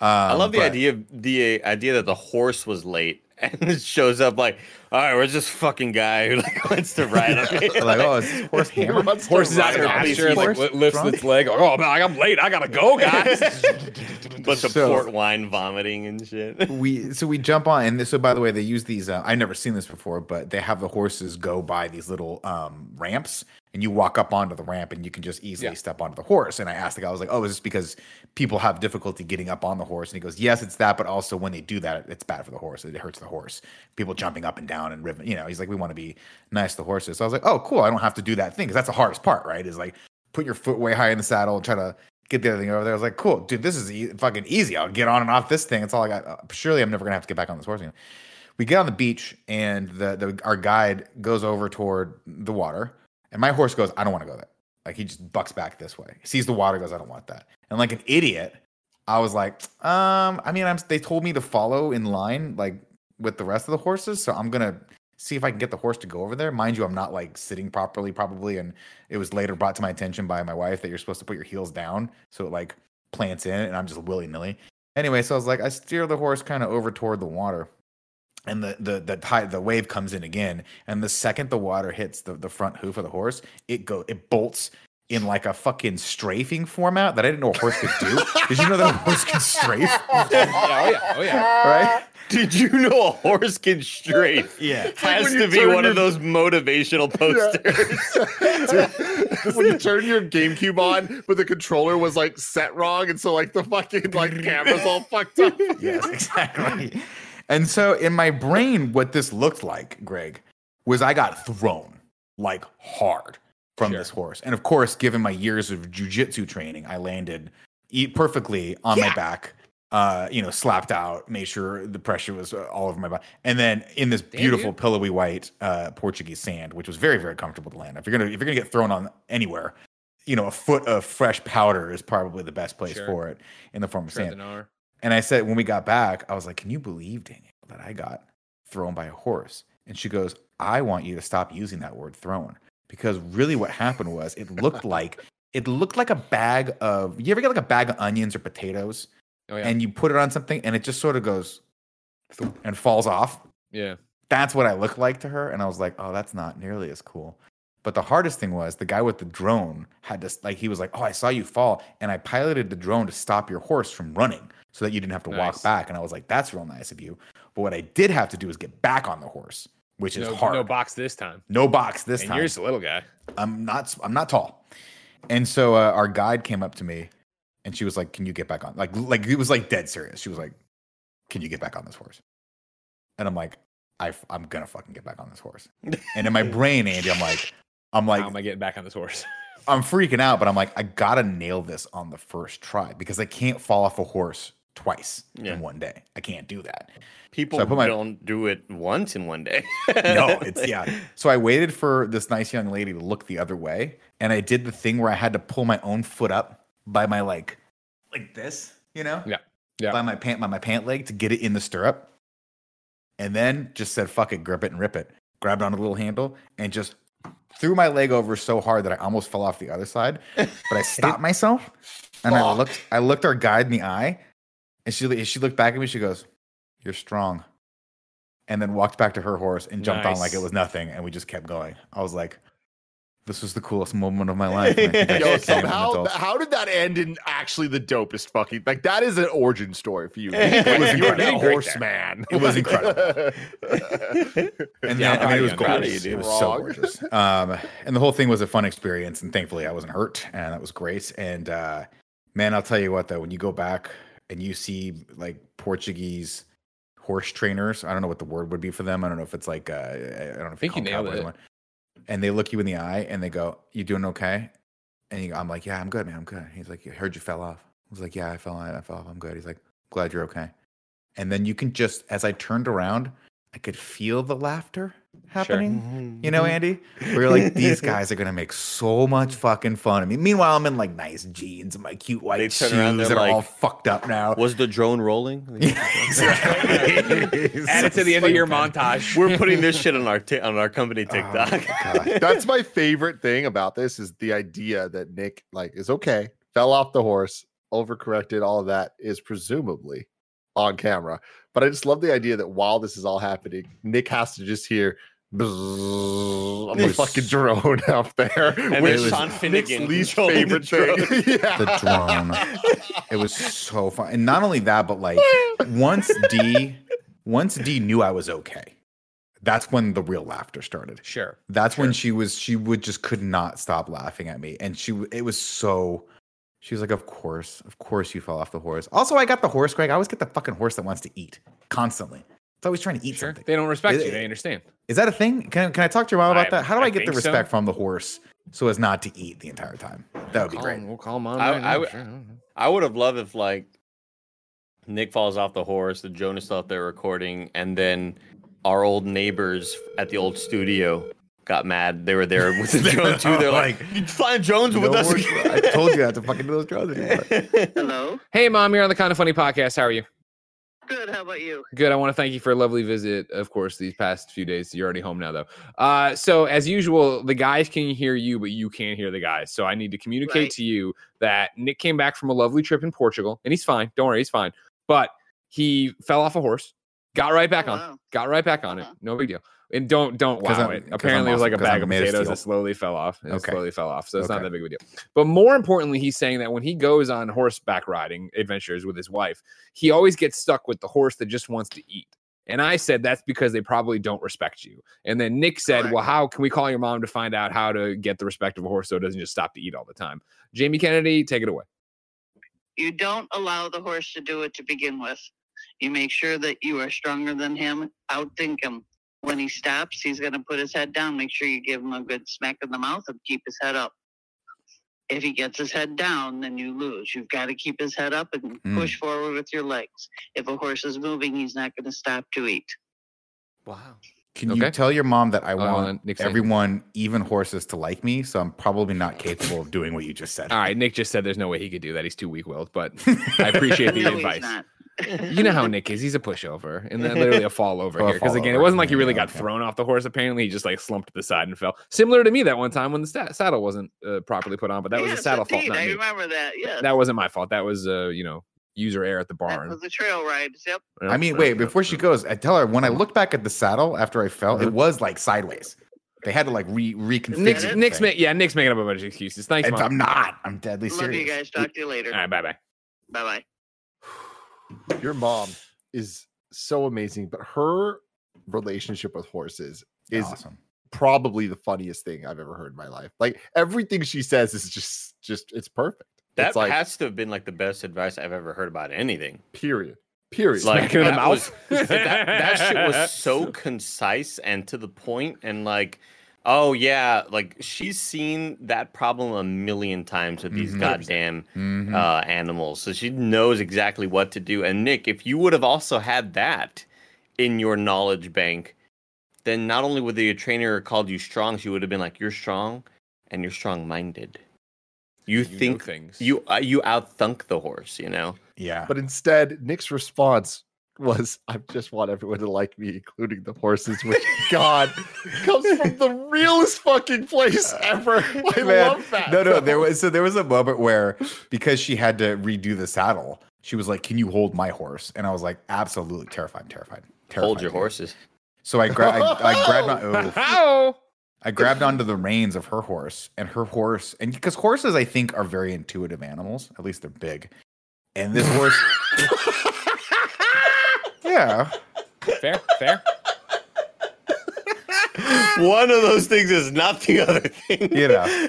Um, I love the but- idea of the idea that the horse was late and it shows up like, all right, where's this fucking guy who like wants to ride on me? like oh is this horse hammered Horse is out on pasture, like lifts drunk? its leg. Oh man, I'm late. I gotta go, guys. bunch of So- port wine vomiting and shit. we so we jump on and this, so by the way they use these uh, i've never seen this before but they have the horses go by these little um ramps and you walk up onto the ramp and you can just easily Yeah. step onto the horse and i asked the guy i was like oh is this because people have difficulty getting up on the horse and he goes yes it's that but also when they do that it's bad for the horse it hurts the horse people jumping up and down and ribbon you know he's like we want to be nice to horses so i was like oh cool i don't have to do that thing because that's the hardest part right is like put your foot way high in the saddle and try to get the other thing over there. I was like, cool, dude, this is e- fucking easy. I'll get on and off this thing. It's all I got. Uh, surely I'm never gonna have to get back on this horse again. We get on the beach and the, the our guide goes over toward the water, and my horse goes, I don't want to go there. Like he just bucks back this way. He sees the water, goes, I don't want that. And like an idiot, I was like, um, I mean, I'm. They told me to follow in line, like with the rest of the horses, so I'm gonna see if I can get the horse to go over there. Mind you, I'm not like sitting properly, probably, and it was later brought to my attention by my wife that you're supposed to put your heels down so it like plants in, and I'm just willy nilly. Anyway, so I was like, I steer the horse kind of over toward the water, and the the the tide, the wave comes in again, and the second the water hits the, the front hoof of the horse, it go it bolts in like a fucking strafing format that I didn't know a horse could do. Did you know that a horse can strafe? oh yeah, oh yeah. Right? Did you know a horse can strafe? Yeah. Has when to be turn one of those motivational posters. when you turn your GameCube on, but the controller was like set wrong, and so like the fucking like camera's all fucked up. Yes, exactly. And so in my brain, what this looked like, Greg, was I got thrown like hard from Sure. this horse. And of course, given my years of jujitsu training, I landed e- perfectly on my back. Uh, you know, slapped out, made sure the pressure was uh, all over my body, and then in this Damn, beautiful dude. pillowy white uh, Portuguese sand, which was very, very comfortable to land. If you're gonna if you're gonna get thrown on anywhere, you know, a foot of fresh powder is probably the best place Sure. for it in the form of Tread sand. And I said, when we got back, I was like, Can you believe, Daniel, that I got thrown by a horse? And she goes, I want you to stop using that word thrown. Because really what happened was it looked like it looked like a bag of you ever get like a bag of onions or potatoes Oh yeah. and you put it on something and it just sort of goes and falls off. yeah. That's what I looked like to her. And I was like, oh, that's not nearly as cool. But the hardest thing was the guy with the drone had to like he was like, "Oh, I saw you fall, and I piloted the drone to stop your horse from running, so that you didn't have to Nice. walk back." And I was like, "That's real nice of you." But what I did have to do is get back on the horse, which is No, hard. no box this time. No box this and time. you're just a little guy. I'm not. I'm not tall. And so uh, our guide came up to me, and she was like, "Can you get back on?" Like, like it was like dead serious. She was like, "Can you get back on this horse?" And I'm like, I, "I'm gonna fucking get back on this horse." And in my brain, Andy, I'm like, I'm like, How am I getting back on this horse? I'm freaking out, but I'm like, I gotta nail this on the first try because I can't fall off a horse twice Yeah. in one day. I can't do that. People So my- don't do it once in one day. no, it's yeah. So I waited for this nice young lady to look the other way, and I did the thing where I had to pull my own foot up by my like, like this, you know, Yeah. Yeah. by my pant, by my pant leg to get it in the stirrup, and then just said, "Fuck it, grip it and rip it." Grabbed on a little handle and just threw my leg over so hard that I almost fell off the other side. But I stopped myself, and I looked, I looked our guide in the eye, and she she looked back at me. She goes, "You're strong." and then walked back to her horse and jumped on like it was nothing, and we just kept going. I was like, "This was the coolest moment of my life." and I think I Yo, should say it when somehow, how did that end in actually the dopest fucking like that is an origin story for you. It was you were incredible. the horseman. It was incredible. and Yeah, then, I mean, it was I'm proud of gorgeous. It was so gorgeous. Um, and the whole thing was a fun experience, and thankfully I wasn't hurt, and that was great. And uh, man, I'll tell you what, though, when you go back and you see like Portuguese horse trainers, I don't know what the word would be for them. I don't know if it's like uh, I don't know if think you call them nailed it. what. And they look you in the eye and they go, "You doing okay?" And you, I'm like, "Yeah, I'm good, man. I'm good." He's like, "I heard you fell off." I was like, "Yeah, I fell. I fell off. I'm good." He's like, "Glad you're okay." And then you can just, as I turned around, I could feel the laughter happening. You know, Andy, we are like, these guys are gonna make so much fucking fun of me. Meanwhile, I'm in like nice jeans and my cute white They shoes around, they're that are all fucked up now. Was the drone rolling? Add it to the end of your montage. We're putting this shit on our ti- on our company oh TikTok. God. That's my favorite thing about this is the idea that Nick like is okay, fell off the horse, overcorrected, all of that is presumably on camera. But I just love the idea that while this is all happening, Nick has to just hear the Yes. fucking drone up there. And which then Sean Nick's Finnegan least controlling the favorite thing. yeah. the drone. It was so fun. And not only that, but like once D once D knew I was okay, that's when the real laughter started. Sure. That's when she was she would just could not stop laughing at me. And she it was so she was like, Of course, of course you fell off the horse. Also, I got the horse, Greg. I always get the fucking horse that wants to eat constantly. It's always trying to eat Sure. something. They don't respect It- you. They understand. Is that a thing? Can, can I talk to your mom about I- that? How do I, I get the think so. respect from the horse so as not to eat the entire time? That would be great. him- We'll call mom. I- right I w- sure, I don't know. I would have loved if like Nick falls off the horse, the Jonas out there recording, and then our old neighbors at the old studio got mad. They were there with the drone too. They're like, "You flying drones with No us?" again?" I told you I have to fucking do those drugs anymore. Hello. Hey, mom, you're on the Kind of Funny podcast. How are you? Good. How about you? Good. I want to thank you for a lovely visit, of course, these past few days. You're already home now, though. Uh, so, as usual, the guys can hear you, but you can't hear the guys. So, I need to communicate Right. to you that Nick came back from a lovely trip in Portugal, and he's fine. Don't worry, he's fine. But he fell off a horse. Got right back Oh, on. wow. Got right back on it. Uh-huh. No big deal. And don't don't wow I'm- it. 'cause Apparently I'm it was like a bag I'm of potatoes that slowly fell off. It Okay. slowly fell off. So it's not that big of a deal. But more importantly, he's saying that when he goes on horseback riding adventures with his wife, he always gets stuck with the horse that just wants to eat. And I said that's because they probably don't respect you. And then Nick said, Correct. Well, how can we call your mom to find out how to get the respect of a horse so it doesn't just stop to eat all the time? Jamie Kennedy, take it away. You don't allow the horse to do it to begin with. You make sure that you are stronger than him. Outthink him. When he stops, he's going to put his head down. Make sure you give him a good smack in the mouth and keep his head up. If he gets his head down, then you lose. You've got to keep his head up and Mm. push forward with your legs. If a horse is moving, he's not going to stop to eat. Wow. Can Okay. you tell your mom that I Uh, want Nick's saying- everyone, even horses, to like me? So I'm probably not capable of doing what you just said. All right. Nick just said there's no way he could do that. He's too weak willed, but I appreciate the no, advice. He's not. You know how Nick is. He's a pushover, and then literally a fall over here. Because again, it wasn't like he really Yeah, got okay. thrown off the horse. Apparently, he just like slumped to the side and fell. Similar to me that one time when the sta- saddle wasn't uh, properly put on, but that was a the saddle fault, indeed. not I me. remember that. Yeah. That wasn't my fault. That was uh, you know, user error at the That barn. was the trail rides. Yep. I mean, wait, before she goes, I tell her when I looked back at the saddle after I fell, it was like sideways. They had to like re reconfigure. Nick's, the Nick's ma- yeah, Nick's making up a bunch of excuses. Thanks, mom. I'm not. I'm deadly serious. Love you guys. Talk to you later. All right, bye bye. Bye bye. Your mom is so amazing, but her relationship with horses is awesome. probably the funniest thing I've ever heard in my life. Like everything she says is just just it's perfect. That it's like has to have been like the best advice I've ever heard about anything. period. Period. Like in the that mouth. was- that, that shit was so concise and to the point and like oh yeah like she's seen that problem a million times with these Mhm. goddamn Mhm. uh, animals so she knows exactly what to do and nick if you would have also had that in your knowledge bank then not only would the trainer have called you strong she would have been like you're strong and you're strong minded you, know think things. you uh, you outthunk the horse you know yeah. But instead, Nick's response was, I just want everyone to like me, including the horses, which God comes from the realest fucking place ever. I Man, love that. No, no, though. there was so there was a moment where because she had to redo the saddle, she was like, "Can you hold my horse?" And I was like, "Absolutely terrified, terrified, terrified." hold your dude." horses So I, gra- I, I grabbed on, oof. How? I grabbed onto the reins of her horse, and her horse, and because horses, I think, are very intuitive animals. At least they're big. And this horse, yeah, Fair, fair. One of those things is not the other thing. you know,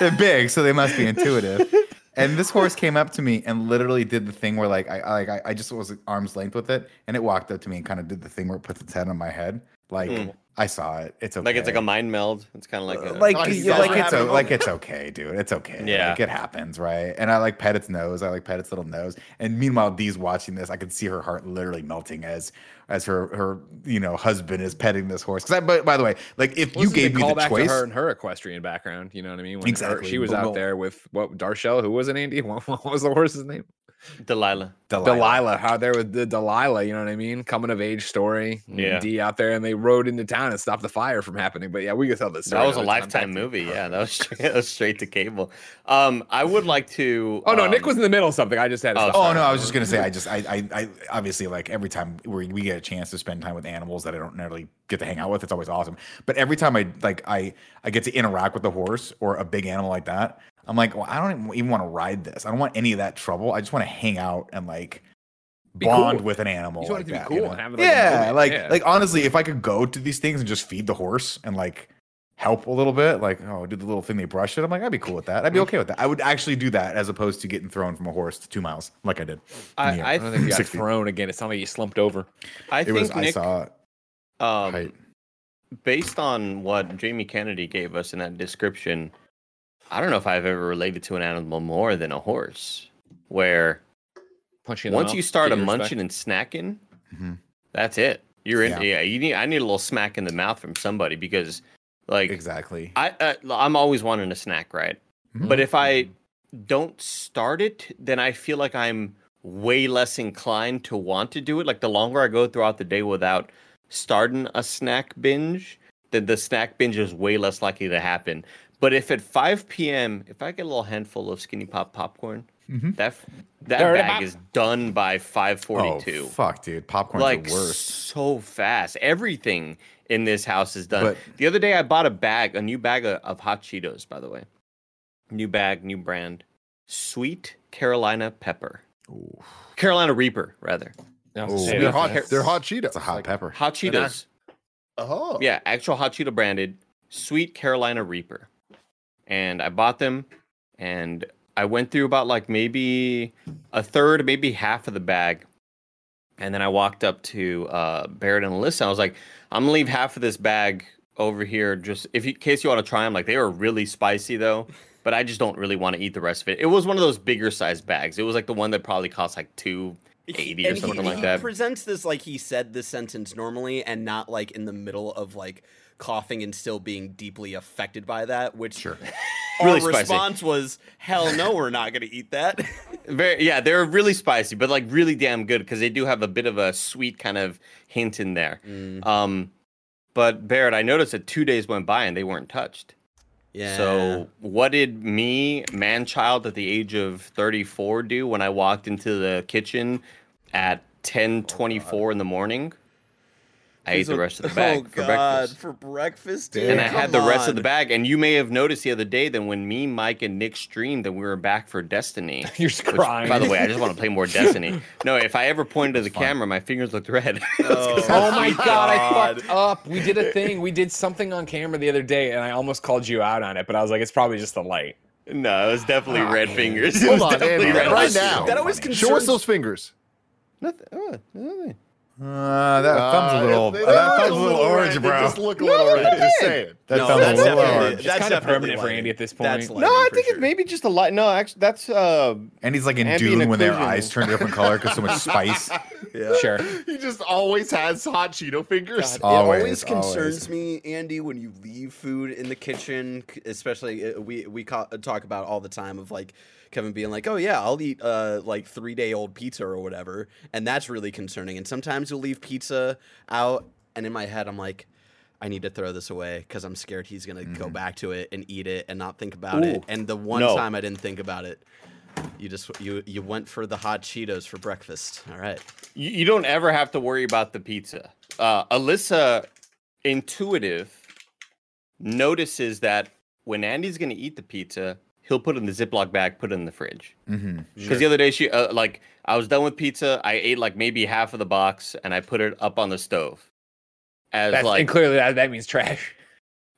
they're big, so they must be intuitive. And this horse came up to me and literally did the thing where, like, I, I like, I, I just was at arm's length with it, and it walked up to me and kind of did the thing where it puts its head on my head. Like, Mm. I saw it. It's okay. Like it's like a mind meld. It's kind of like a, like, you yeah, like it's having a o- like it's okay, dude. It's okay. Yeah. like, it happens, right? And I like pet its nose. I like pet its little nose. And meanwhile, Dee's watching this. I could see her heart literally melting as as her her you know husband is petting this horse. Because by, by the way, like if you gave me the back choice, to her and her equestrian background, you know what I mean? When her- Exactly. she was But out no- there with what Darshell, who was it, Andy? What, what was the horse's name? Delilah. Delilah. Delilah. Out there with the Delilah, you know what I mean? Coming of age story. Yeah. D out there and they rode into town and stopped the fire from happening. But yeah, we could tell this. That was a lifetime movie. Yeah, that was straight, that was straight to cable. Um, I would like to. Oh no, Nick um, was in the middle of something. I just had to Oh. Oh no, I was just gonna say I just I I, I obviously like every time we, we get a chance to spend time with animals that I don't really get to hang out with, it's always awesome. But every time I like I I get to interact with a horse or a big animal like that, I'm like, well, I don't even want to ride this. I don't want any of that trouble. I just want to hang out and like Be bond cool. with an animal. You just want like it to that, be you cool know? and have it like yeah, movie. like Yeah. like honestly, if I could go to these things and just feed the horse and like help a little bit, like oh, do the little thing they brush it. I'm like, I'd be cool with that. I'd be okay with that. I would actually do that as opposed to getting thrown from a horse to two miles, like I did. in the air. I, I don't think you got thrown again. It sounded like you slumped over. I it think was. I saw it. um, height. based on what Jamie Kennedy gave us in that description, I don't know if I've ever related to an animal more than a horse. Where Punching once you start a your respect. munching and snacking, Mhm. that's it. You're in. Yeah. Yeah. you need. I need a little smack in the mouth from somebody because, like, Exactly. I uh, I'm always wanting a snack, right? Mhm. But if I don't start it, then I feel like I'm way less inclined to want to do it. Like the longer I go throughout the day without starting a snack binge, then the snack binge is way less likely to happen. But if at 5 p.m., if I get a little handful of skinny pop popcorn Mhm. That that Dirty bag is done by 5:42. Oh, 542. fuck, dude. popcorn like the worst. so fast. Everything in this house is done. But- the other day I bought a bag, a new bag of, of hot Cheetos, by the way. New bag, new brand. Sweet Carolina pepper. Ooh, Carolina Reaper, rather. No, Ooh. They're hot. They're hot Cheetos. it's a hot Like, pepper. Hot They're not- Cheetos. Oh, Yeah, actual hot Cheeto branded Sweet Carolina Reaper. And I bought them and I went through about like maybe a third, maybe half of the bag. And then I walked up to uh, Barrett and Alyssa. I was like, I'm gonna leave half of this bag over here just if you, in case you want to try them. Like they were really spicy though, but I just don't really want to eat the rest of it. It was one of those bigger size bags. It was like the one that probably cost like two eighty or And he- something like he that. presents this like he said this sentence normally and not like in the middle of like coughing and still being deeply affected by that, which Sure. our Really spicy. response was, hell no, we're not gonna eat that. Very yeah, they're really spicy, but like really damn good because they do have a bit of a sweet kind of hint in there. Mm, Um, but Barrett, I noticed that two days went by and they weren't touched. yeah. So what did me, man child at the age of 34 do when I walked into the kitchen at 10:24 in the morning? I ate the rest of the oh, bag oh, for God, breakfast. For breakfast, Dude, dude. And I had the come rest of the bag. And you may have noticed the other day that when me, Mike, and Nick streamed that we were back for Destiny. You're Which, crying. by the way, I just want to play more Destiny. No, if I ever pointed to the camera, my fingers looked red. Oh, Oh my god, I fucked up. We did a thing. We did something on camera the other day, and I almost called you out on it, but I was like, it's probably just the light. no, it was definitely ah, red fingers. It Hold was on, definitely Andy, red right now. That always funny. Show us concerns those fingers. Nothing. oh, nothing. Uh, that thumb's a Uh, little. they- they that thumb's a little red. orange, They bro. just look a little red. Just saying. That No, thumb's a little definitely- orange. It's that's kinda definitely permanent for. Andy at this That's point. lighting No, I think sure. it's maybe just a light. No, actually, that's uh. And he's like in Ambient Dune when their eyes turn a different color because so much spice. Yeah. Sure. He just always has hot Cheeto fingers. It Always, always concerns always. me, Andy, when you leave food in the kitchen. Especially uh, we we ca- talk about all the time of like Kevin being like, "Oh yeah, I'll eat uh like three day old pizza or whatever," and that's really concerning. And sometimes you'll leave pizza out, and in my head, I'm like. I need to throw this away because I'm scared he's gonna go back to it and eat it and not think about it. And the one no. time I didn't think about it, you just you you went for the hot Cheetos for breakfast. All right. You, you don't ever have to worry about the pizza. Uh, Alyssa, intuitive, notices that when Andy's gonna eat the pizza, he'll put it in the Ziploc bag, put it in the fridge. hmm Because the other day, she uh, like I was done with pizza. I ate like maybe half of the box, and I put it up on the stove. As That's, like and clearly that, that means trash.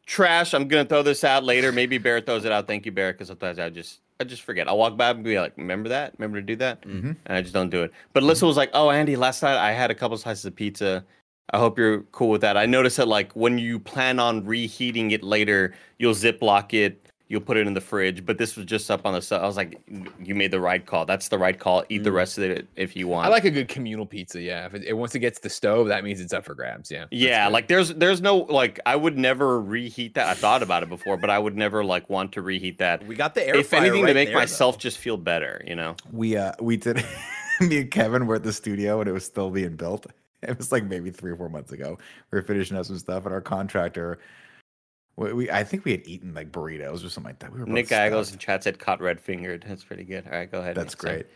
trash. I'm gonna throw this out later. Maybe Barrett throws it out. Thank you, Barrett. Because sometimes I just I just forget. I'll walk by and be like, "Remember that? Remember to do that?" Mhm. And I just don't do it. But Alyssa was like, "Oh, Andy, last night I had a couple slices of pizza. I hope you're cool with that." I noticed that like when you plan on reheating it later, you'll ziplock it. You'll put it in the fridge, but this was just up on the side. I was like, "You made the right call. That's the right call. Eat the rest of it if you want." I like a good communal pizza. Yeah, if it, it once it gets to the stove, that means it's up for grabs. Yeah. Yeah, like there's there's no like I would never reheat that. I thought about it before, but I would never like want to reheat that. We got the air if anything, right to make there, myself though. just feel better, you know. We uh we did me and Kevin were at the studio and it was still being built. It was like maybe three or four months ago. We were finishing up some stuff and our contractor we, we I think we had eaten like burritos or something like that. We were Nick stuffed. in chat said caught red fingered. That's pretty good. All right, go ahead. That's great.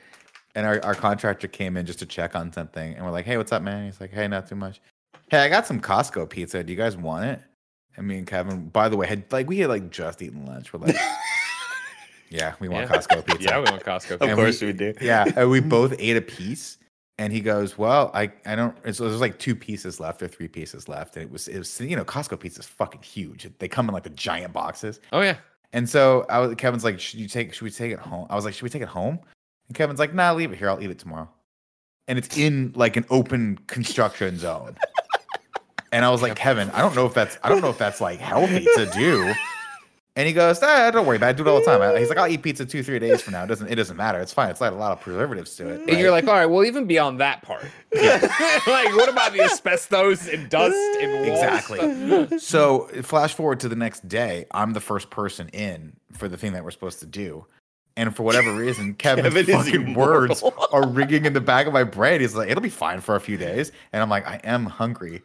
And our, our contractor came in just to check on something and we're like, Hey, what's up, man? He's like, Hey, not too much. Hey, I got some Costco pizza. Do you guys want it? And me and Kevin, by the way, had like we had like just eaten lunch. We're like, Yeah, we want Yeah. Costco pizza. Yeah, we want Costco. Pizza. Of And course we- we, do. yeah, and we both ate a piece. And he goes, "Well, I I don't." So there's like two pieces left or three pieces left, and it was it was you know Costco pizza is fucking huge. They come in like the giant boxes. Oh yeah. And so I was Kevin's like, "Should you take? Should we take it home?" I was like, "Should we take it home?" And Kevin's like, "Nah, leave it here. I'll eat it tomorrow." And it's in like an open construction zone. And I was like, Kevin, I don't know if that's I don't know if that's like healthy to do. And he goes, ah, don't worry about it. I do it all the time. He's like, I'll eat pizza two, three days from now. It doesn't it doesn't matter. It's fine. It's like a lot of preservatives to it. And you're like, all right, well, even beyond that part, like, what about the asbestos and dust and? Exactly. so flash forward to the next day. I'm the first person in for the thing that we're supposed to do. And for whatever reason, Kevin's Kevin fucking words are ringing in the back of my brain. He's like, it'll be fine for a few days. And I'm like, I am hungry.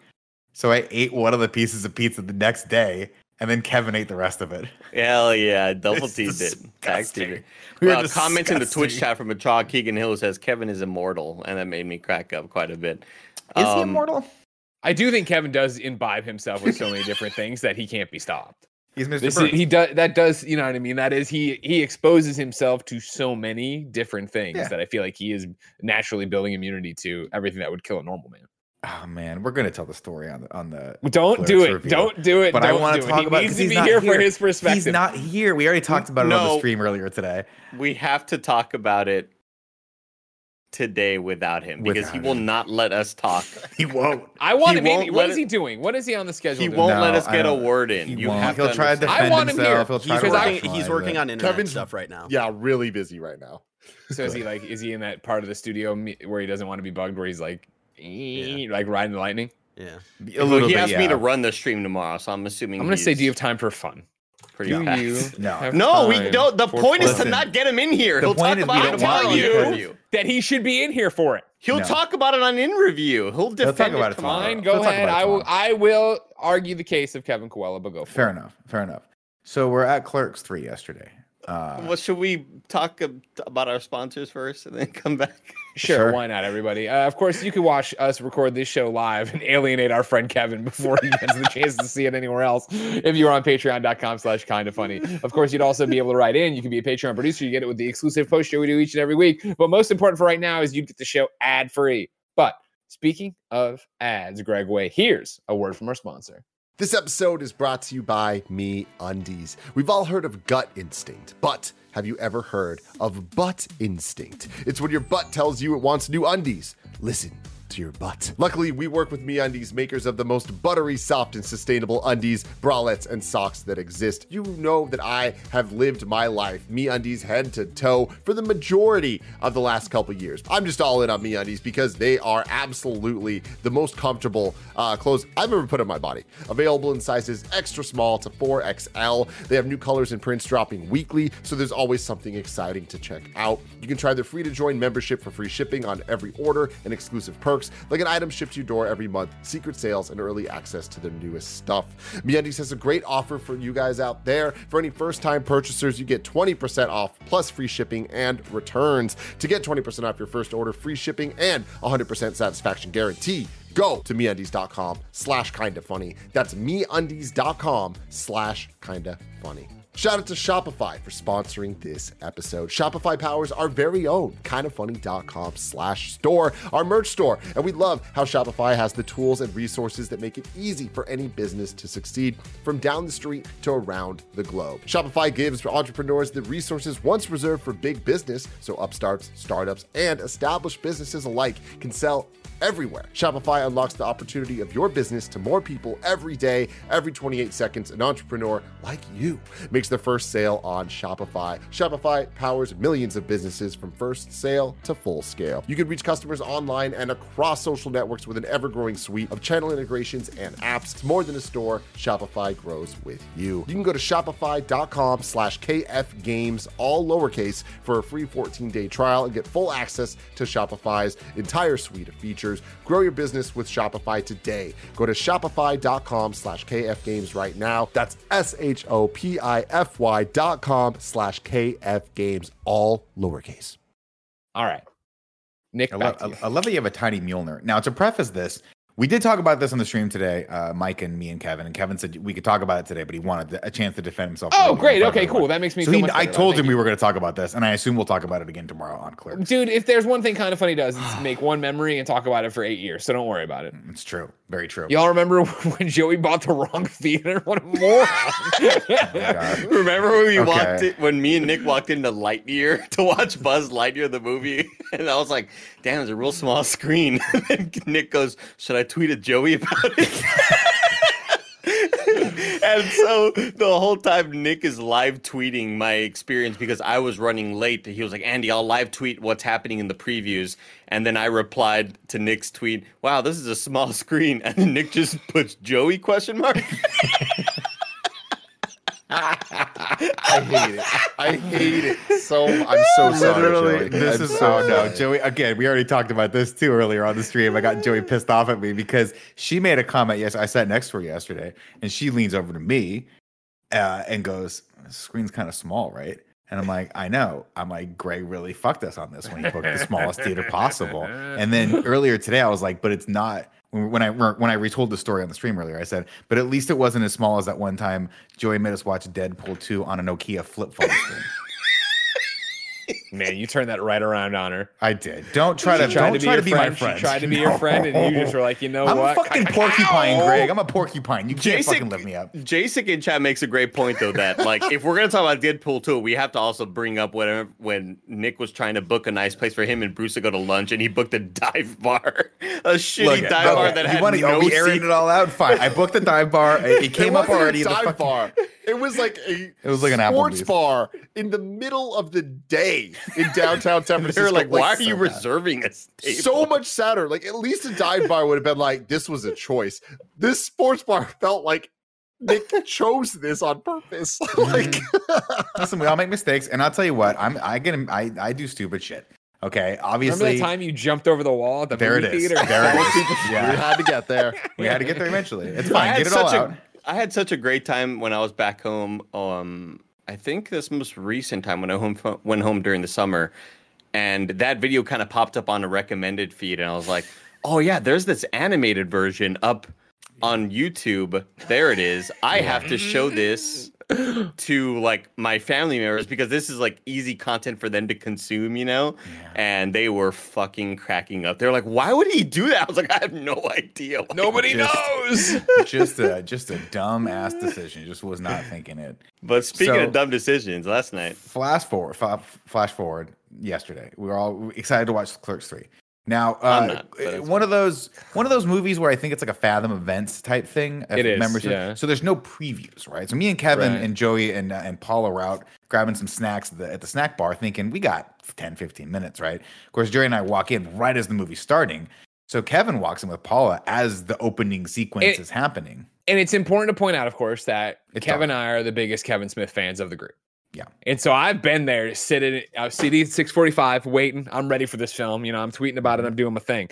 So I ate one of the pieces of pizza the next day. And then Kevin ate the rest of it. Hell yeah, double It's teamed it. Tag disgusting. teamed it. We were Uh, comment in the Twitch chat from a child Keegan Hill says Kevin is immortal, and that made me crack up quite a bit. Is he Um, immortal? I do think Kevin does imbibe himself with so many different things that he can't be stopped. He's Mr. This is, he does that does you know what I mean? That is he he exposes himself to so many different things Yeah. that I feel like he is naturally building immunity to everything that would kill a normal man. Oh man, we're gonna tell the story on the on the. Don't do it. review. Don't do it. But I don't want to talk he about it needs 'cause to he's be not here, for his perspective. He's not here. We already talked about it on the stream earlier today. we have to talk about it today without him because he will him. not let us talk. He won't. I want He to maybe won't what let is it- he doing? What is he on the schedule? He doing? won't let us get a word in. He You won't. have He'll to try to understand. I defend want him here. himself. He'll try Because Working- he's working on internet Kevin's- stuff right now. Yeah, really busy right now. So is he like is he in that part of the studio where he doesn't want to be bugged where he's like like riding the lightning? Yeah. A little he bit, asked me to run the stream tomorrow, so I'm assuming. I'm gonna say do you have time for fun? pretty Do packed. you No. No, we don't. The for point is to not get him in here. the He'll point talk is about it on want tell you you interview. that he should be in here for it. He'll No. talk about it on in review. He'll defend talk about it tomorrow. tomorrow. Fine, go We'll ahead. I will. I will argue the case of Kevin Coelho, but go for Fair it. enough. Fair enough. So we're at Clerks three yesterday. Uh, Well, should we talk about our sponsors first and then come back? Sure, Sure. why not, everybody? Uh, of course, you can watch us record this show live and alienate our friend Kevin before he gets the chance to see it anywhere else. If you're on patreon.com slash kind of funny. Of course, you'd also be able to write in. You can be a Patreon producer. You get it with the exclusive post show we do each and every week. But most important for right now is you'd get the show ad free. But speaking of ads, Greg Way, here's a word from our sponsor. This episode is brought to you by Me Undies. We've all heard of gut instinct, but have you ever heard of butt instinct? It's when your butt tells you it wants new undies. Listen to your butt. Luckily, we work with MeUndies, makers of the most buttery, soft, and sustainable undies, bralettes, and socks that exist. You know that I have lived my life MeUndies head to toe for the majority of the last couple years. I'm just all in on Me Undies because they are absolutely the most comfortable uh, clothes I've ever put on my body. Available in sizes extra small to 4XL. They have new colors and prints dropping weekly, so there's always something exciting to check out. You can try their free to join membership for free shipping on every order and exclusive perks like an item shipped to your door every month, secret sales, and early access to their newest stuff. MeUndies has a great offer for you guys out there. For any first-time purchasers, you get 20% off plus free shipping and returns. To get 20% off your first order, free shipping, and 100% satisfaction guarantee, go to meundies.com slash kinda funny. That's meundies.com slash kinda funny. Shout out to Shopify for sponsoring this episode. Shopify powers our very own kindafunny.com slash store, our merch store. And we love how Shopify has the tools and resources that make it easy for any business to succeed from down the street to around the globe. Shopify gives entrepreneurs the resources once reserved for big business, so upstarts, startups, and established businesses alike can sell everywhere. Shopify unlocks the opportunity of your business to more people every day, every 28 seconds. An entrepreneur like you makes the first sale on Shopify. Shopify powers millions of businesses from first sale to full scale. You can reach customers online and across social networks with an ever-growing suite of channel integrations and apps. It's more than a store. Shopify grows with you. You can go to shopify.com slash kfgames, all lowercase, for a free 14-day trial and get full access to Shopify's entire suite of features. Grow your business with Shopify today. Go to shopify.com slash kfgames right now. That's S-H-O-P-I-F-Y dot com slash kfgames, all lowercase. All right. Nick, I back love, to you. I, I love that you have a tiny Mjolnir. Now, to preface this, we did talk about this on the stream today, uh, Mike and me and Kevin. And Kevin said we could talk about it today, but he wanted a chance to defend himself. Oh, great. Okay, cool. That makes me So feel he, I told him you. we were going to talk about this, and I assume we'll talk about it again tomorrow on Clear. Dude, if there's one thing kind of funny does, it's make one memory and talk about it for eight years. So don't worry about it. It's true. Very true. Y'all remember when Joey bought the wrong theater? What a moron. Oh God. Remember when we Okay. walked in, when me and Nick walked into Lightyear to watch Buzz Lightyear the movie, and I was like, "Damn, it's a real small screen." and Nick goes, "Should I tweet at Joey about it?" and so the whole time Nick is live tweeting my experience because I was running late. He was like, "Andy, I'll live tweet what's happening in the previews." And then I replied to Nick's tweet, "Wow, this is a small screen." And Nick just puts Joey question mark. I hate it. I hate it so. I'm so sorry. Literally, Joey. this I'm is so oh no. Joey. Again, we already talked about this too earlier on the stream. I got Joey pissed off at me because she made a comment. Yes, I sat next to her yesterday, and she leans over to me uh, and goes, "Screen's kind of small, right?" And I'm like, "I know." I'm like, "Greg really fucked us on this when he booked the smallest theater possible." And then earlier today, I was like, "But it's not." When I when I retold the story on the stream earlier, I said, "But at least it wasn't as small as that one time Joey made us watch Deadpool 2 on a Nokia flip phone screen." Man, you turned that right around on her. I did. Don't try to She tried don't to be try to be friend. my She tried to be your friend, and you just were like, you know I'm what? a fucking porcupine, Greg. I'm a porcupine. You can't Jason- fucking lift me up. Jason in chat makes a great point though that like if we're gonna talk about Deadpool 2, we have to also bring up whenever when Nick was trying to book a nice place for him and Bruce to go to lunch and he booked a dive bar, a shitty Look, dive okay, bar that you had wanna- no are we airing seat. it all out? Fine. I booked the dive bar. It, it came up wasn't a already. The dive fucking- bar. It was like a It was like an sports Applebee's. bar in the middle of the day in downtown San Francisco. They're like, why are you so reserving a table? so much sadder. Like at least a dive bar would have been like, this was a choice. This sports bar felt like Nick chose this on purpose. like Listen, we all make mistakes, and I'll tell you what. I'm I get I I do stupid shit. Okay, obviously. Remember obviously that time you jumped over the wall at the there it movie is. theater? There it is. we had to get there. we had to get there eventually. It's fine. Get it all such out. I had such a great time when I was back home. Um, I think this most recent time when I home went home during the summer, and that video kind of popped up on a recommended feed, and I was like, "Oh yeah, there's this animated version up on YouTube. There it is. I have to show mm-hmm. this to like my family members because this is like easy content for them to consume, you know." And they were fucking cracking up. They're like, "Why would he do that?" I was like, "I have no idea." why Nobody Just- knows. just a just a dumb ass decision. Just was not thinking it. But speaking So- of dumb decisions, last night. Flash forward, fa- flash forward. Yesterday, we were all excited to watch Clerks three. Now, uh, not, one of those one of those movies where I think it's like a Fathom events type thing. It is, memory yeah. So there's no previews, right? So me and Kevin Right. and Joey and uh, and Paul are out grabbing some snacks at the, at the snack bar, thinking we got 10, 15 minutes, right? Of course, Joey and I walk in right as the movie's starting. So Kevin walks in with Paula as the opening sequence It- is happening. and it's important to point out, of course, that It's Kevin and I are the biggest Kevin Smith fans of the group. Yeah. And so I've been there sitting uh, CD 645 waiting. I'm ready for this film. You know, I'm tweeting about it. I'm doing my thing.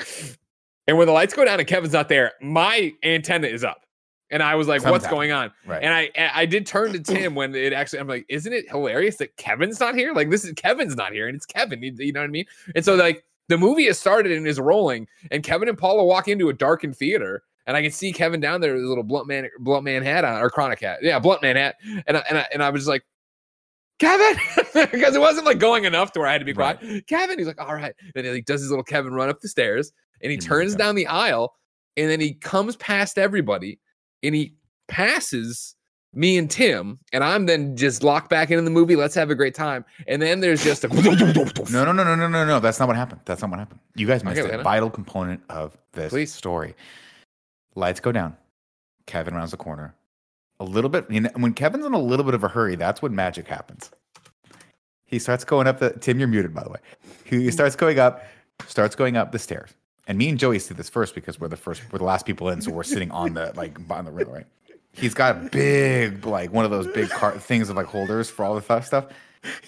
And when the lights go down and Kevin's not there, my antenna is up. And I was like, what's going on? Right. And I I did turn to Tim when it actually I'm like, isn't it hilarious that Kevin's not here? Like this is Kevin's not here and it's Kevin. You, you know what I mean? And so like the movie has started and is rolling, and Kevin and Paula walk into a darkened theater, and I can see Kevin down there with a little blunt man blunt man hat on or chronic hat. Yeah, blunt man hat. And I, and I, and I was just like, Kevin, because it wasn't like going enough to where I had to be quiet. Kevin, he's like, all right. Then he like, does his little Kevin run up the stairs and he He turns down the aisle and then he comes past everybody and he passes me and Tim, and I'm then just locked back into the movie. Let's have a great time. And then there's just a No, no, no, no, no, no, no. That's not what happened. That's not what happened. You guys missed Okay, a vital component of this Please. story. Lights go down. Kevin rounds the corner. A little bit. You know, when Kevin's in a little bit of a hurry, that's when magic happens. He starts going up the. Tim, you're muted, by the way. He mm-hmm. starts going up, starts going up the stairs. And me and Joey see this first because we're the first, we're the last people in, so we're sitting on the like on the rail, right? He's got a big, like one of those big car things of like holders for all the th- stuff.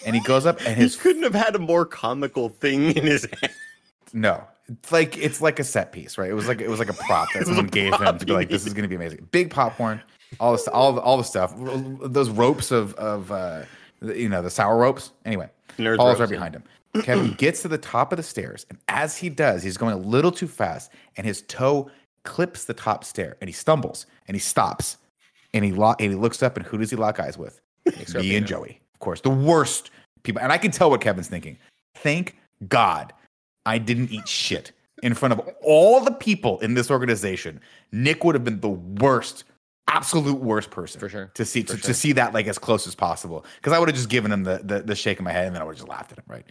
And he goes up and He couldn't have had a more comical thing in his hand. no, it's like it's like a set piece, right? It was like it was like a prop that someone gave him to be like, "This is going to be amazing." Big popcorn, all this, all the, all the stuff, those ropes of of uh, the- you know the sour ropes. Anyway, Paul's ropes, right behind him. Kevin gets to the top of the stairs, and as he does, he's going a little too fast, and his toe clips the top stair, and he stumbles, and he stops, and he lock, and he looks up, and who does he lock eyes with? Me and Joey, of course, the worst people, and I can tell what Kevin's thinking. Thank God I didn't eat shit in front of all the people in this organization. Nick would have been the worst, absolute worst person For sure. to see to, sure. to see that like as close as possible. Because I would have just given him the, the the shake of my head and then I would have just laughed at him. Right?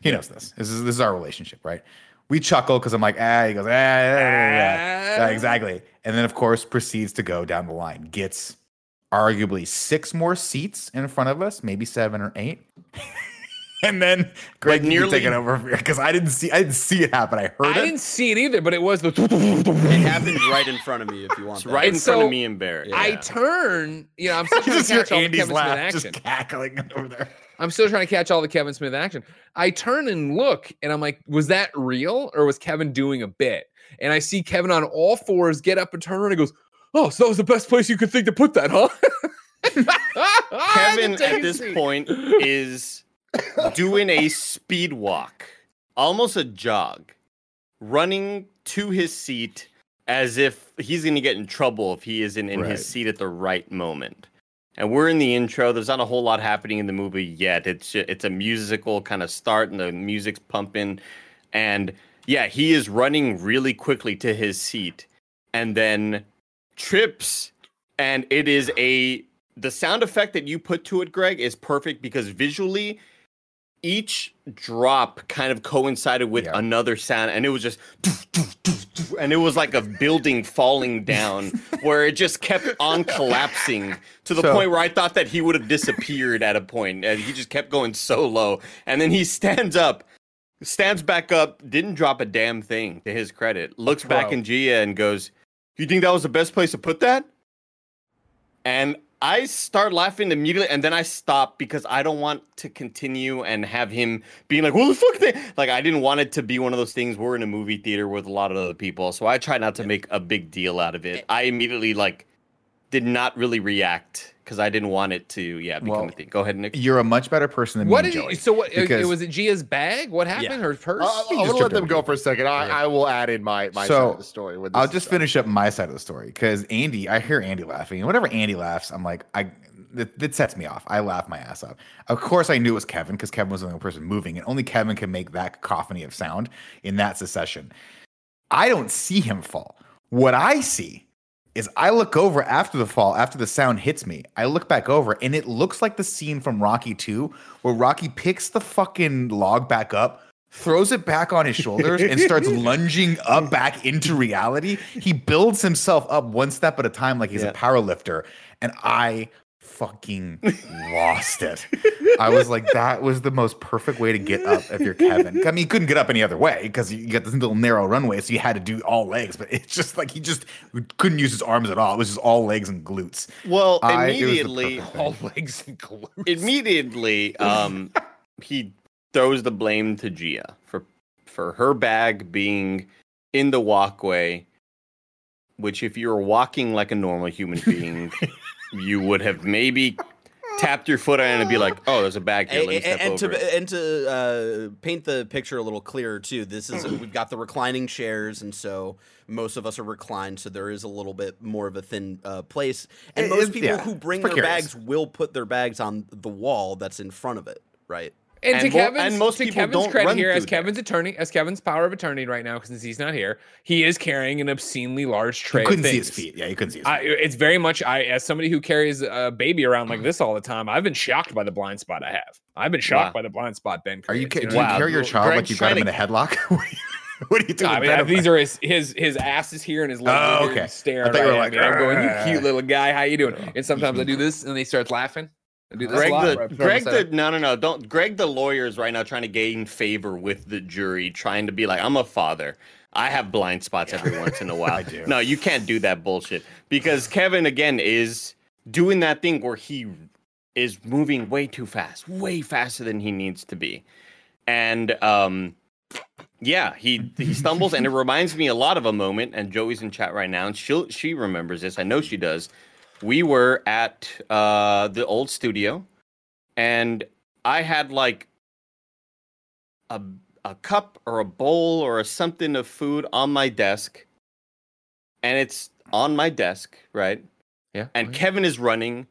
He knows this. This is this is our relationship, right? We chuckle because I'm like, ah, he goes, ah, yeah, yeah, yeah. Yeah, exactly. And then of course proceeds to go down the line. Gets arguably six more seats in front of us, maybe seven or eight. and then Greg Like nearly nearly- take it over because I didn't see I didn't see it happen. I heard it. I it. didn't see it either, but it was the. It happened right in front of me. If you want, It's that. right in And front of me and Bear. I turn, you know, I'm still You trying just to catch all the Andy's Kevin Smith action. just cackling over there. I'm still trying to catch all the Kevin Smith action. I turn and look, and I'm like, was that real or was Kevin doing a bit? And I see Kevin on all fours get up and turn around and goes, Oh, so that was the best place you could think to put that, huh? Kevin at this point is doing a speed walk, almost a jog, running to his seat as if he's going to get in trouble if he isn't in Right. his seat at the right moment. And we're in the intro. There's not a whole lot happening in the movie yet. It's it's a musical kind of start, and the music's pumping. And yeah, he is running really quickly to his seat, and then trips. And it is a the sound effect that you put to it, Greg, is perfect because visually, each drop kind of coincided with Yeah. another sound, and it was just, and it was like a building falling down, where it just kept on collapsing to the So- point where I thought that he would have disappeared at a point, and he just kept going so low, and then he stands up. Stands back up, didn't drop a damn thing to his credit. Looks back in Gia and goes, You think that was the best place to put that? And I start laughing immediately, and then I stop because I don't want to continue and have him being like, "What the fuck?" They? Like, I didn't want it to be one of those things. We're in a movie theater with a lot of other people, so I try not to make a big deal out of it. I immediately like did not really react because I didn't want it to, yeah, become Well, a thing. Go ahead, Nick. You're a much better person than What me, did and you, Joey. so what? it- because- it was it Gia's bag? What happened? Her purse? Uh, I'm You gonna let them go for a second. I, Yeah. I will add in my my side of the story. With I'll just stuff. finish up my side of the story because Andy, I hear Andy laughing, and whenever Andy laughs, I'm like, I it, it sets me off. I laugh my ass off. Of course, I knew it was Kevin because Kevin was the only person moving, and only Kevin can make that cacophony of sound in that succession. I don't see him fall. What I see is I look over after the fall, after the sound hits me. I look back over, and it looks like the scene from Rocky 2 where Rocky picks the fucking log back up, throws it back on his shoulders, and starts lunging up back into reality. He builds himself up one step at a time like he's Yeah. a power lifter. And I fucking lost it. I was like, that was the most perfect way to get up if you're Kevin. I mean, you couldn't get up any other way because you got this little narrow runway, so you had to do all legs. But it's just like he just couldn't use his arms at all. It was just all legs and glutes. Well, I- it was the immediately. All legs and glutes. immediately, um, he throws the blame to Gia for for her bag being in the walkway. Which, if you were walking like a normal human being, you would have maybe tapped your foot on it and be like, "Oh, there's a bag here. Let me and, step and over to it." and to uh, paint the picture a little clearer too, this is we've got the reclining chairs, and so most of us are reclined, so there is a little bit more of a thin uh, place. And It most people yeah, who bring their bags will put their bags on the wall that's in front of it, right? And, to And mo- and Kevin's, most to people Kevin's don't credit run here, as through there. Kevin's attorney, as Kevin's power of attorney right now, since he's not here, he is carrying an obscenely large tray. You couldn't see his feet. Yeah, you couldn't see his I, feet. it's very much I, as somebody who carries a baby around like this all the time, I've been shocked by the blind spot I have. I've been shocked Wow. by the blind spot Ben. Are you, creates, ca- know do you I mean? carry your Well, child like Greg's you got him in trying a headlock? what are you doing? I mean, I- these are his his his ass is here and his legs Oh, are okay. staring. I thought you were right at like, me. I'm going, you cute little guy, how you doing? And sometimes I do this, and he starts laughing. I do this a Greg, the, Greg, the no, no, no, don't. Greg, the lawyer is right now trying to gain favor with the jury, trying to be like, I'm a father. I have blind spots every once in a while. I do. No, you can't do that bullshit because Kevin again is doing that thing where he is moving way too fast, way faster than he needs to be, and um, yeah, he he stumbles, and it reminds me a lot of a moment. And Joey's in chat right now, and she she remembers this. I know she does. We were at uh, the old studio, and I had like a a cup or a bowl or a something of food on my desk, and it's on my desk, right? yeah. and Kevin is running,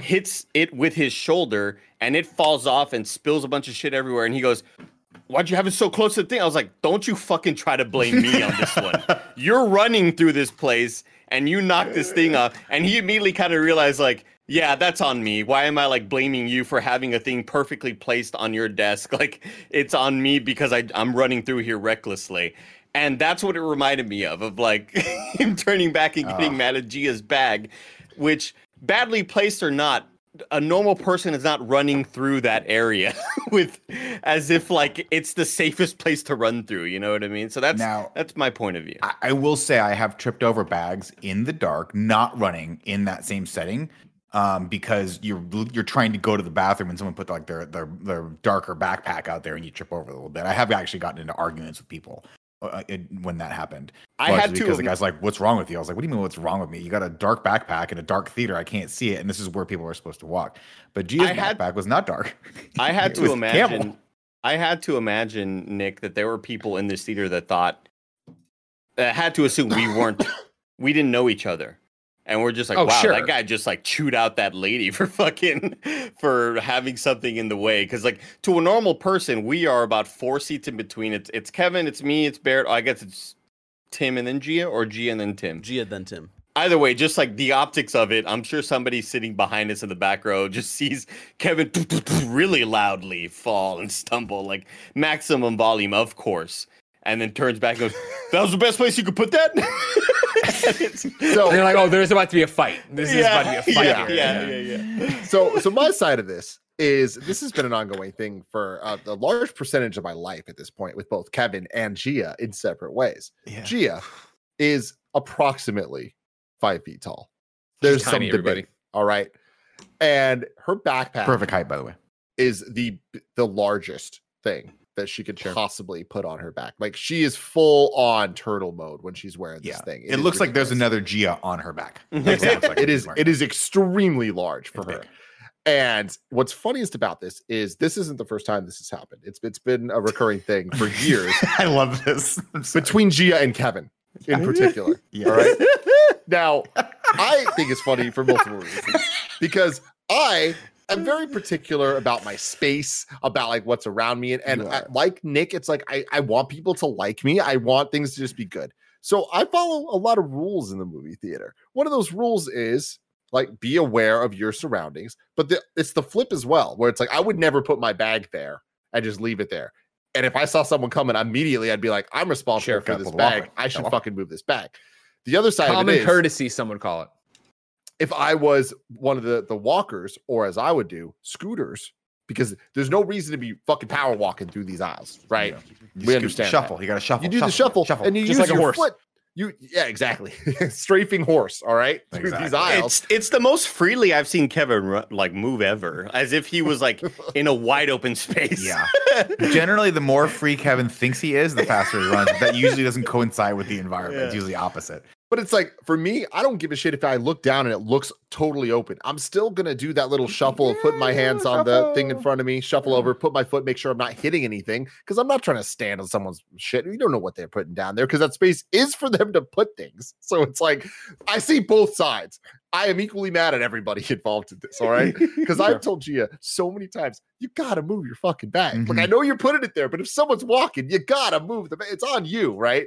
hits it with his shoulder, and it falls off and spills a bunch of shit everywhere. And he goes, Why'd you have it so close to the thing? I was like, Don't you fucking try to blame me on this one. You're running through this place and you knocked this thing off. And he immediately kind of realized, like, yeah, that's on me. Why am I like blaming you for having a thing perfectly placed on your desk? Like, it's on me because I, I'm running through here recklessly. And that's what it reminded me of, of like him turning back and getting ah. Oh. mad at Gia's bag, which badly placed or not, a normal person is not running through that area with as if like it's the safest place to run through. You know what I mean? So that's Now- that's my point of view. I, I will say I have tripped over bags in the dark, not running in that same setting, um, because you're you're trying to go to the bathroom and someone put like their their their darker backpack out there and you trip over a little bit. I have actually gotten into arguments with people uh, it- when that happened. I had to because the guy's like, "What's wrong with you?" I was like, "What do you mean, what's wrong with me? You got a dark backpack in a dark theater. I can't see it, and this is where people are supposed to walk." But Gia's had- backpack was not dark. I had to imagine. camel. I had to imagine, Nick, that there were people in this theater that thought, that had to assume we weren't, we didn't know each other, and we're just like, Oh, wow, sure. that guy just like chewed out that lady for fucking for having something in the way. Because like to a normal person, we are about four seats in between. It's it's Kevin, it's me, it's Barrett. I guess it's Tim and then Gia, or Gia and then Tim. Gia then Tim. Either way, just like the optics of it, I'm sure somebody sitting behind us in the back row just sees Kevin really loudly fall and stumble, like maximum volume, of course, and then turns back and goes, "That was the best place you could put that." So they're like, oh, there's about to be a fight. This is about to be a fight. yeah, here. yeah, yeah, yeah. so so my side of this is this has been an ongoing thing for uh, a large percentage of my life at this point with both Kevin and Gia in separate ways. Yeah. Gia is approximately five feet tall. There's some tiny, debate, everybody. all right, and her backpack Perfect height, by the way. is the the largest thing that she could possibly put on her back. Like she is full on turtle mode when she's wearing this Yeah, thing. it looks like there's another Gia on her back. That's what it looks like it she's is wearing. it is extremely large for It's her. big. And what's funniest about this is this isn't the first time this has happened. It's it's been a recurring thing for years I love this. Between Gia and Kevin in oh, particular. Yeah. All right. Now, I think it's funny for multiple reasons because I am very particular about my space, about like what's around me, and, and I- like Nick, it's like I, I want people to like me. I want things to just be good. So I follow a lot of rules in the movie theater. One of those rules is like be aware of your surroundings, but the, it's the flip as well, where it's like I would never put my bag there and just leave it there. And if I saw someone coming, immediately I'd be like, I'm responsible Sure, for this pull the bag. I should Gotta fucking move this bag. The other side of Common it is, courtesy, some would call it. If I was one of the the walkers, or as I would do, scooters, because there's no reason to be fucking power walking through these aisles, right? You We scoot- understand that. Shuffle. You got to shuffle. You do the shuffle, shuffle, and you Just use like a your horse. foot. You yeah, exactly. Strafing horse, all right, through these aisles. It's it's the most freely I've seen Kevin ru- like move ever, as if he was like in a wide open space. Yeah. Generally, the more free Kevin thinks he is, the faster he runs. That usually doesn't coincide with the environment. It's usually opposite. But it's like for me, I don't give a shit if I look down and it looks totally open. I'm still gonna do that little shuffle, of putting my hands on the thing in front of me, shuffle over, put my foot, make sure I'm not hitting anything, because I'm not trying to stand on someone's shit. You don't know what they're putting down there, because that space is for them to put things. So it's like I see both sides. I am equally mad at everybody involved in this. All right, because I've told Gia so many times, you gotta move your fucking bag. Like I mm-hmm. know you're putting it there, but if someone's walking, you gotta move the. It's on you, right?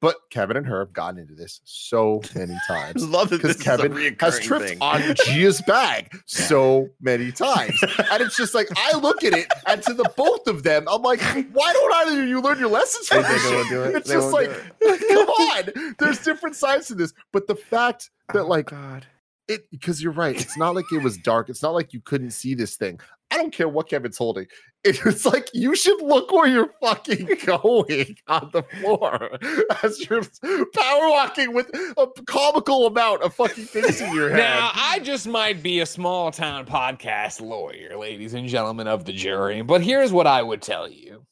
But Kevin and her have gotten into this so many times love that because Kevin has tripped thing. on Gia's bag so many times. And it's just like I look at it and to the both of them, I'm like, why don't either of you learn your lessons from this shit? it. It's They just like, do come on. There's different sides to this. But the fact that oh, like God. it because you're right, it's not like it was dark. It's not like you couldn't see this thing. I don't care what Kevin's holding. It's like you should look where you're fucking going on the floor as you're power walking with a comical amount of fucking things in your head. Now, I just might be a small town podcast lawyer, ladies and gentlemen of the jury, but here's what I would tell you.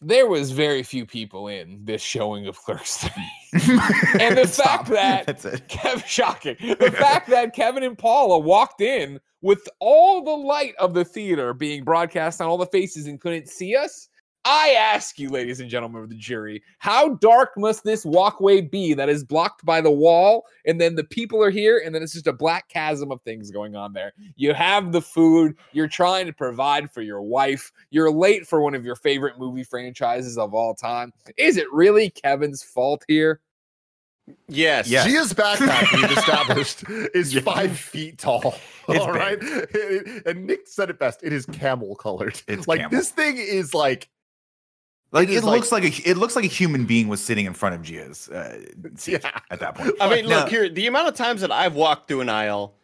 There was very few people in this showing of Clerks 3. And the Stop. fact that-. Kev, shocking. The fact that Kevin and Paula walked in with all the light of the theater being broadcast on all the faces and couldn't see us. I ask you, ladies and gentlemen of the jury, how dark must this walkway be that is blocked by the wall, and then the people are here, and then it's just a black chasm of things going on there? You have the food, you're trying to provide for your wife, you're late for one of your favorite movie franchises of all time. Is it really Kevin's fault here? Yes. Yeah. Gia's backpack we've established is Yeah. five feet tall. It's all big. right. And Nick said it best. It is camel colored. It's like camel. this thing is like Like It it, is like- looks like, a it looks like a human being was sitting in front of Gia's uh, seat Yeah. at that point. I mean, Now- look here. The amount of times that I've walked through an aisle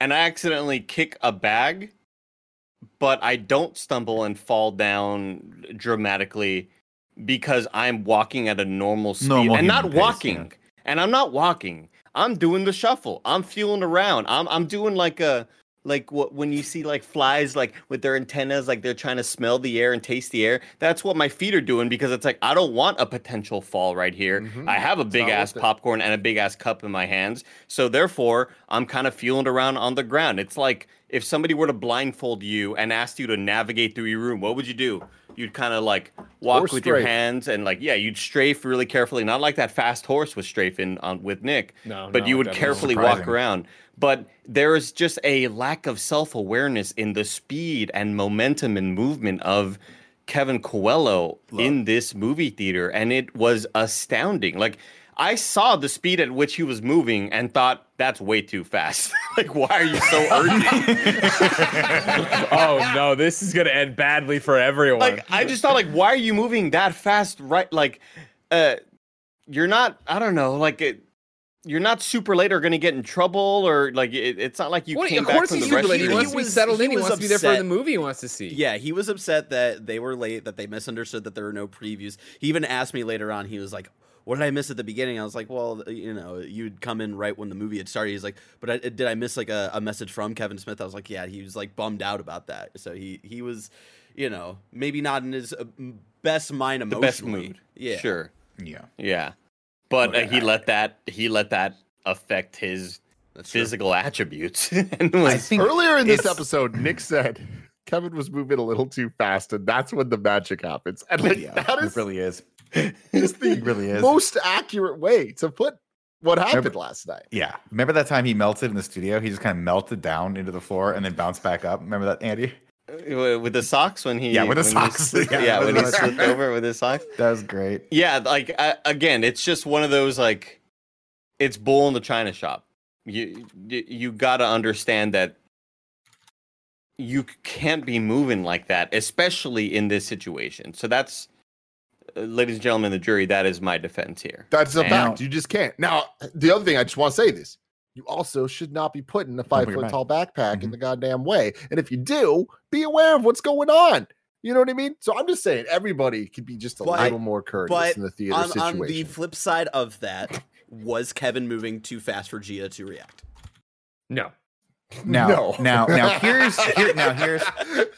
and I accidentally kick a bag, but I don't stumble and fall down dramatically because I'm walking at a normal speed Normal and not pace, walking. And I'm not walking. I'm doing the shuffle. I'm feeling around. I'm I'm doing like a Like what when you see like flies like with their antennas, like they're trying to smell the air and taste the air. That's what my feet are doing because it's like I don't want a potential fall right here. Mhm. I have a big ass popcorn and a big ass cup in my hands. So therefore, I'm kind of feeling around on the ground. It's like if somebody were to blindfold you and asked you to navigate through your room, what would you do? You'd kind of like walk Horse with your hands and like yeah, you'd strafe really carefully, not like that fast horse was strafing on with Nick No, but not you would that at all. carefully walk around. But there is just a lack of self awareness in the speed and momentum and movement of Kevin Coelho in this movie theater, and it was astounding. Like I saw the speed at which he was moving and thought that's way too fast. like why are you so urgent? oh no, this is gonna end badly for everyone. like I just thought like why are you moving that fast? Right, like uh, you're not. I don't know. Like it. You're not super late or going to get in trouble or like it, it's not like you What- came of back course from he's the super late. He restroom. wants to be was- settled in. he He was wants to be there for the movie he wants to see. Yeah, he was upset that they were late, that they misunderstood that there were no previews. He even asked me later on, he was like, What did I miss at the beginning? I was like, Well, you know, you'd come in right when the movie had started. He's like, But I, did I miss like a, a message from Kevin Smith? I was like, Yeah, he was like bummed out about that. So he, he was, you know, maybe not in his uh, best mind the best mood. Yeah. Sure. Yeah. Yeah. But uh, he let that he let that affect his That's true. physical attributes. and was, I think Earlier in this episode, Nick said Kevin was moving a little too fast, and that's when the magic happens. And like yeah, that is it really is. just the It really is. most accurate way to put what happened Remember- last night. Yeah. Remember that time he melted in the studio? He just kind of melted down into the floor and then bounced back up. Remember that, Andy? With the socks when he Yeah, with the when he socks. Yeah, yeah, with when he the- slipped over with his socks. That was great. Yeah, like uh, again, it's just one of those like it's bull in the china shop. You you, you got to understand that you can't be moving like that, especially in this situation. So that's, uh, ladies and gentlemen, the jury. That is my defense here. That's a And- fact. You just can't. Now, the other thing I just want to say this. You also should not be putting a five foot back. tall backpack in Mhm. the goddamn way. And if you do, be aware of what's going on. You know what I mean? So I'm just saying everybody could be just a But- little more courteous but in the theater On, situation. on the flip side of that, was Kevin moving too fast for Gia to react? No. Now, No. now, now, here's here, now here's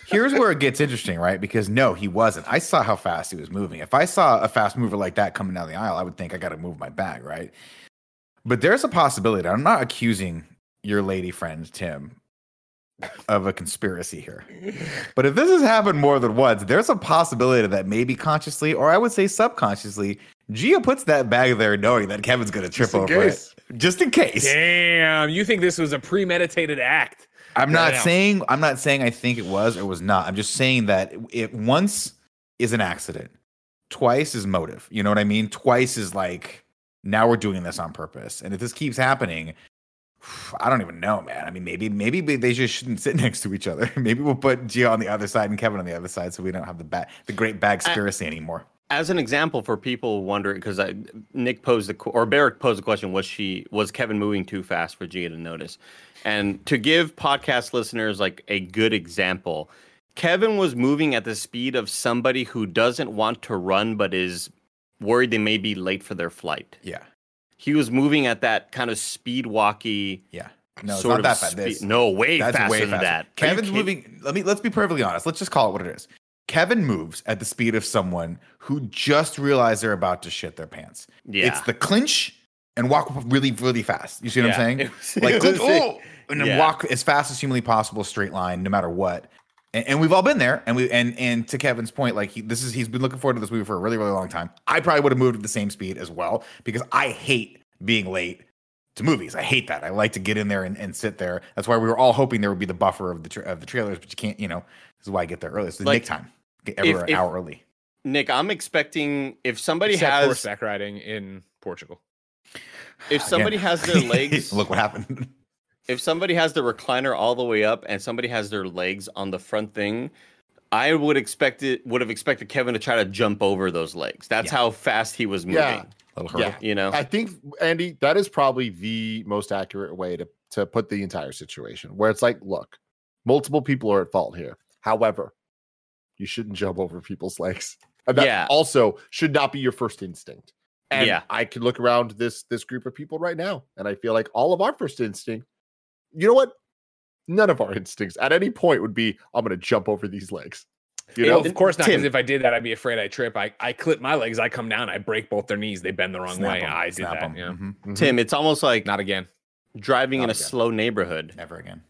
here's where it gets interesting, right? Because no, he wasn't. I saw how fast he was moving. If I saw a fast mover like that coming down the aisle, I would think I got to move my bag, right? But there's a possibility. I'm not accusing your lady friend Tim of a conspiracy here. But if this has happened more than once, there's a possibility that maybe consciously, or I would say subconsciously, Gia puts that bag there knowing that Kevin's going to trip over case. it, just in case. Damn, you think this was a premeditated act? I'm not Damn. saying I'm not saying I think it was or was not. I'm just saying that it once is an accident, twice is motive. You know what I mean? Twice is like now we're doing this on purpose. And if this keeps happening, I don't even know, man. I mean, maybe maybe they just shouldn't sit next to each other. Maybe we'll put Gia on the other side and Kevin on the other side, so we don't have the ba- the great bag conspiracy anymore. As an example for people wondering, because Nick posed the or Barrett posed the question: Was she was Kevin moving too fast for Gia to notice? And to give podcast listeners like a good example, Kevin was moving at the speed of somebody who doesn't want to run but is worried they may be late for their flight. Yeah, He was moving at that kind of speed walky yeah. No, it's not that bad. speed. This- No, way That's faster way than faster. that. Kevin's moving. Let me let's be perfectly honest. Let's just call it what it is. Kevin moves at the speed of someone who just realized they're about to shit their pants. Yeah. It's the clinch and walk really, really fast. You see what Yeah, I'm saying? was- like clinch, oh, and then yeah. walk as fast as humanly possible, straight line, no matter what. And, and we've all been there. And we and and to Kevin's point, like he, this is he's been looking forward to this movie for a really, really long time. I probably would have moved at the same speed as well because I hate being late to movies. I hate that. I like to get in there and, and sit there. That's why we were all hoping there would be the buffer of the tra- of the trailers, but you can't. You know, this is why I get there early. It's the Like, Nick time. Get ever an if- hour early. Nick, I'm expecting if somebody Except has horseback riding in Portugal. if somebody Again. has their legs Look what happened. If somebody has the recliner all the way up and somebody has their legs on the front thing, I would expect it would have expected Kevin to try to jump over those legs. That's Yeah. how fast he was moving. Yeah. Yeah. You know? I think Andy, that is probably the most accurate way to to put the entire situation. Where it's like, look, multiple people are at fault here. However, you shouldn't jump over people's legs. And that Yeah. also should not be your first instinct. And Yeah. I can look around this this group of people right now, and I feel like all of our first instinct. You know what? none of our instincts at any point would be, I'm going to jump over these legs. You Well, know, of course not. Because Tim- if I did that, I'd be afraid I trip. I, I clip my legs, I come down, I break both their knees, they bend the wrong Snap way. 'em, I did snap that. 'em. Yeah. Mhm. Mhm. Tim, it's almost like Not again. driving in Not a again. slow neighborhood. Never again.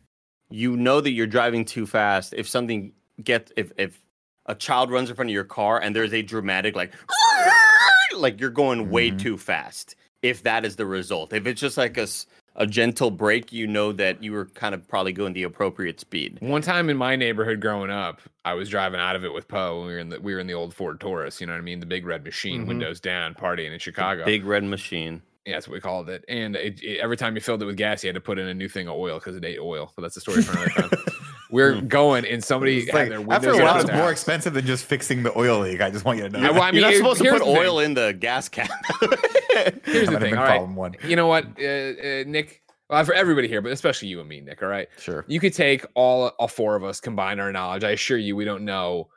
You know that you're driving too fast. If something gets if if a child runs in front of your car and there's a dramatic like like you're going way Mhm. too fast. If that is the result. If it's just like a s- a gentle break, you know that you were kind of probably going the appropriate speed. One time in my neighborhood growing up, I was driving out of it with Poe. We were in the we were in the old Ford Taurus, you know what I mean? The big red machine, Mhm. windows down, partying in Chicago. Big red machine. Yeah, that's what we called it. And it, it- every time you filled it with gas, you had to put in a new thing of oil because it ate oil. But that's a story for another time. We're going, and somebody It's had like, their after windows a while, down. it's more expensive than just fixing the oil leak. I just want you to know. I- well, I You're not supposed to put the thing. oil in the gas cap. Here's That the thing. All right, one. you know what, uh, uh, Nick? Well, for everybody here, but especially you and me, Nick. All right, Sure. you could take all all four of us, combine our knowledge. I assure you, we don't know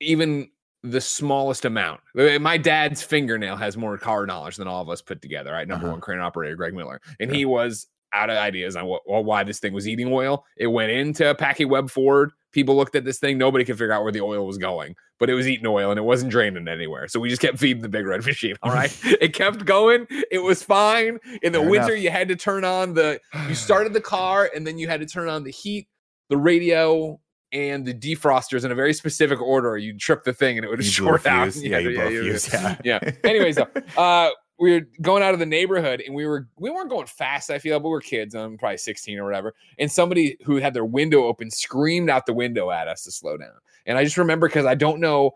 even the smallest amount. Uh, My dad's fingernail has more car knowledge than all of us put together. Right, number Uh-huh. one crane operator Greg Miller, and he was out of ideas on what, why this thing was eating oil. It went into a Packey Webb Ford. People looked at this thing. Nobody could figure out where the oil was going, but it was eating oil and it wasn't draining anywhere. So we just kept feeding the big red machine. All right, it kept going. It was fine. In the Fair winter, enough. you had to turn on the. You started the car and then you had to turn on the heat, the radio. And the defrosters in a very specific order. You'd trip the thing and it would You short out. fuse. Yeah, you yeah. Yeah. yeah. Anyways, though, uh, we were going out of the neighborhood and we were we weren't going fast. I feel, but we were kids. I'm probably 16 or whatever. And somebody who had their window open screamed out the window at us to slow down. And I just remember because I don't know.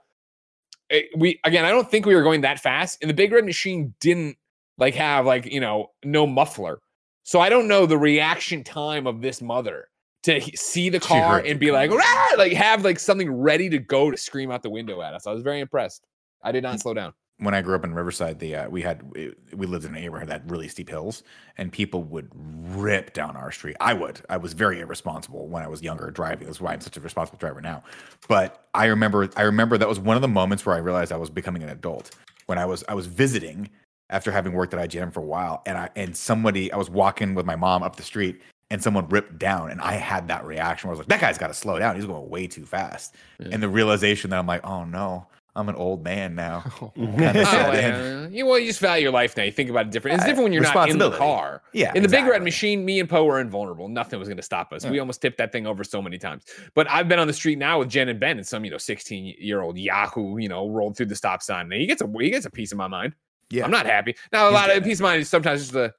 it- we again, I don't think we were going that fast. And the big red machine didn't like have like you know no muffler, so I don't know the reaction time of this mother to see the car and be like, "Rah!" like have like something ready to go to scream out the window at us. I was very impressed. I did not slow down. When I grew up in Riverside, the uh, we had we, lived in a neighborhood that had really steep hills, and people would rip down our street. I would. I was very irresponsible when I was younger driving. That's why I'm such a responsible driver now. But I remember, I remember that was one of the moments where I realized I was becoming an adult. When I was I was visiting after having worked at IGN for a while, and I and somebody I was walking with my mom up the street. And someone ripped down, and I had that reaction where I was like, "That guy's got to slow down. He's going way too fast." Yeah. And the realization that I'm like, "Oh no, I'm an old man now." Kinda Oh, yeah. you, well, you just value your life now. You think about it different. It's Uh, different when you're not in the car. Yeah, In the big red machine, me and Poe were invulnerable. Nothing was going to stop us. We almost tipped that thing over so many times. But I've been on the street now with Jen and Ben, and some you know 16 year old Yahoo, you know, rolled through the stop sign. And he gets a he gets a piece of my mind. Yeah, I'm not happy. Now a He's lot of getting peace of mind is sometimes just the.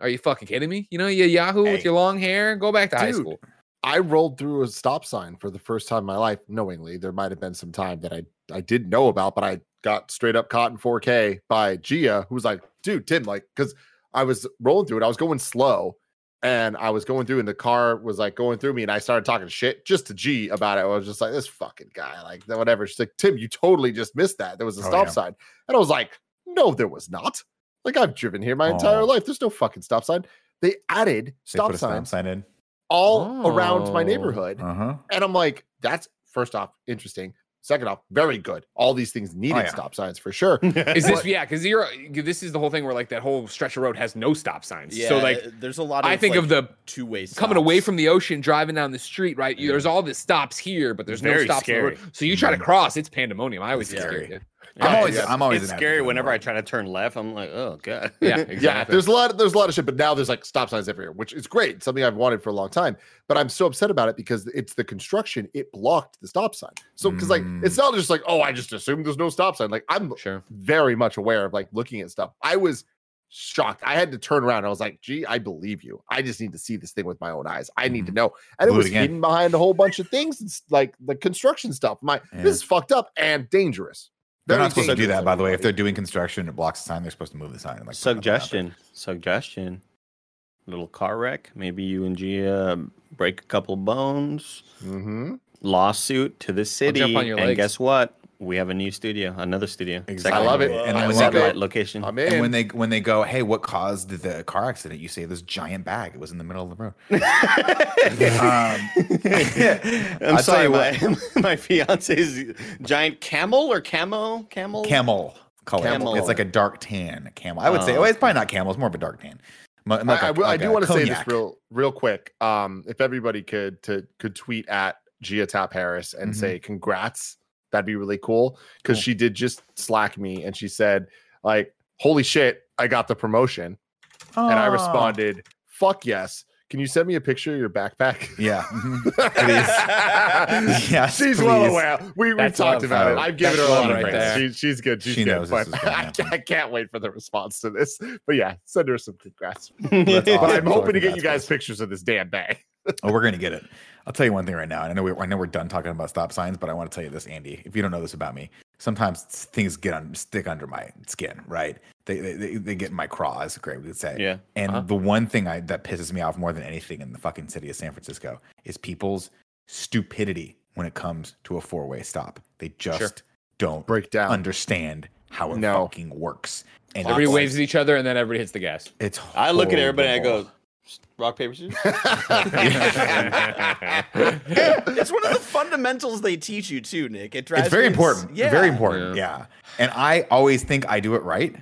Are you fucking kidding me? You know, you Yahoo with your long hair. Go back to high school. I rolled through a stop sign for the first time in my life, knowingly. There might have been some time that I I didn't know about, but I got straight up caught in 4K by Gia, who was like, dude, Tim, like, because I was rolling through it, I was going slow, and I was going through, and the car was like going through me, and I started talking shit just to G about it. I was just like, this fucking guy, like whatever. She's like, Tim, you totally just missed that. There was a Oh, stop yeah. sign, and I was like, no, there was not. Like I've driven here my entire life. There's no fucking stop sign. They added They stop put a stop sign in. All around my Oh. neighborhood. Uh huh. And I'm like, that's first off interesting. Second off, very good. All these things needed yeah. stop signs for sure. Is this yeah? Because you're this is the whole thing where like that whole stretch of road has no stop signs. Yeah, so like there's a lot. Of, I think of the two ways coming away from the ocean, driving down the street, right? You- There's all the stops here, but there's no stops on the road. So you try to Mhm. cross, it's pandemonium. I always It's get scary. Scared. I'm always, yeah. I'm always it's scary whenever I try to turn left. I'm like, oh god. Yeah, Yeah, exactly. there's a lot, there's a lot of shit, but now there's like stop signs everywhere, which is great. Something I've wanted for a long time. But I'm so upset about it because it's the construction, it blocked the stop sign. So because like Mm. it's not just like, oh, I just assumed there's no stop sign. Like I'm sure. very much aware of like looking at stuff. I was shocked. I had to turn around. I was like, gee, I believe you. I just need to see this thing with my own eyes. I need to know. And Blew it it was again. hidden behind a whole bunch of things. It's like the construction stuff. My Yeah. this is fucked up and dangerous. They're not supposed to do that, by the way. If they're doing construction, it blocks the sign. They're supposed to move the sign. And, like, put nothing out there. Suggestion. Suggestion. Little car wreck. Maybe you and Gia break a couple bones. Mm-hmm. Lawsuit to the city. jump on your and legs. guess what? We have a new studio, another studio. Exactly. I love it. And I when love they it. go, location. I'm and when they when they go, hey, what caused the car accident? You say this giant bag. It was in the middle of the road. Um, I'm I'll sorry, tell my, my fiance's giant camel or camo? Camel? camel color. Camel. It's like a dark tan camel. I would say. Oh. Oh, it's probably not camel. It's more of a dark tan. Mu- I, like I a- will- I do want to say this real real quick. Um, if everybody could to could tweet at Gia Tap Harris and Mhm. say congrats, that'd be really cool. Because Cool. she did just slack me and she said like, "Holy shit, I got the promotion," and I responded, "Fuck yes." Can you send me a picture of your backpack? Yeah. mhm. Please. Yes, she's well please. aware. We we talked love. about it. Oh, I've given her that's a love lot of right praise. She, she's good. She's She good. knows but I, can't, I can't wait for the response to this. But yeah, send her some congrats. That's But. I'm hoping to get you guys guys. pictures of this damn bag. Oh, we're gonna get it. I'll tell you one thing right now. and I know we, I know we're done talking about stop signs, but I want to tell you this, Andy. If you don't know this about me, sometimes things get on stick under my skin. Right? They they, they, they get in my craw, as Greg would say. Yeah. And Uh-huh. the one thing I, that pisses me off more than anything in the fucking city of San Francisco is people's stupidity when it comes to a four way stop. They just don't Break down. understand how it No. fucking works. And Everybody it's- waves at each other and then everybody hits the gas. It's I look at everybody and I go, rock paper scissors. it's one of the fundamentals they teach you too, Nick. It drives it's very important. Yeah, Very important. Yeah. And I always think I do it right.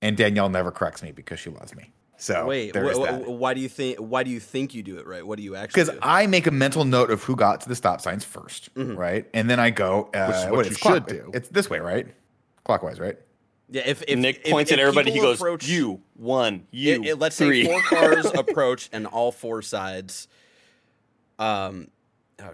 And Danielle never corrects me because she loves me. So Wait, there wh- wh- why do you think? Why do you think you do it right? What do you actually? Because? I make a mental note of who got to the stop signs 1st Mm-hmm. right? And then I go, uh, Which is what you it's should do. It's this way, right? Clockwise, right? Yeah, if, if Nick if- points if at everybody. He goes, approach- "You one, you it- it- let's three." say four cars approach and all four sides. Um, oh,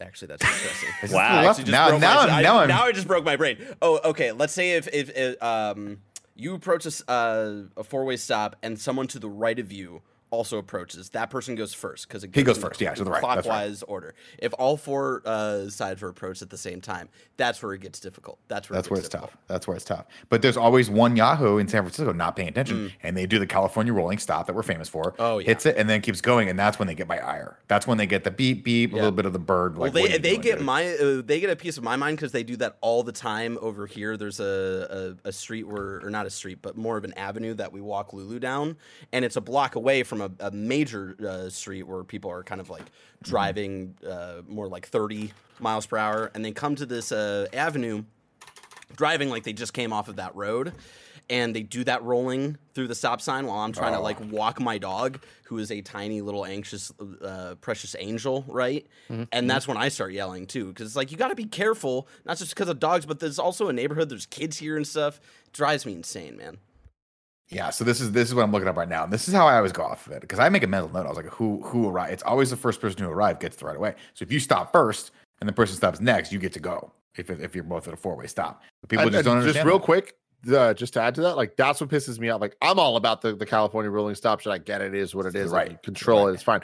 actually, that's interesting. Wow. the left? Actually just Now, now, my, I'm, now I'm, now I just broke my brain. Oh, okay. Let's say if if, if um you approach a, s- uh, a four way stop and someone to the right of you also approaches, that person goes first because it He goes first, yeah, to the right, that's right. clockwise order. If all four uh, sides are approached at the same time, that's where it gets difficult. That's where That's it where it's difficult. tough. That's where it's tough. But there's always one Yahoo in San Francisco not paying attention, and they do the California rolling stop that we're famous for. Mm. Oh, yeah. hits it and then keeps going, and that's when they get my ire. That's when they get the beep beep, a little bit of the bird. Like, well, they they doing, get dude? my uh, they get a piece of my mind because they do that all the time over here. There's a, a a street where or not a street, but more of an avenue that we walk Lulu down, and it's a block away from a, a major uh, street where people are kind of like driving uh, more like 30 miles per hour, and they come to this uh, avenue driving like they just came off of that road and they do that rolling through the stop sign while I'm trying to like walk my dog, who is a tiny little anxious, uh, precious angel, right? And that's when I start yelling too, because it's like you got to be careful, not just because of dogs, but there's also a neighborhood. There's kids here and stuff. drives me insane, man. Yeah, so this is this is what I'm looking up right now, and this is how I always go off of it because I make a mental note. I was like, who who arrived? It's always the first person who arrived gets the right away. So if you stop first and the person stops next, you get to go. If if you're both at a four way stop, but people And- just and don't just real that. quick, uh, just to add to that, like that's what pisses me off. Like I'm all about the, the California rolling stop. Should I get it? Is what it is. Right. Like, control Right. it. It's fine.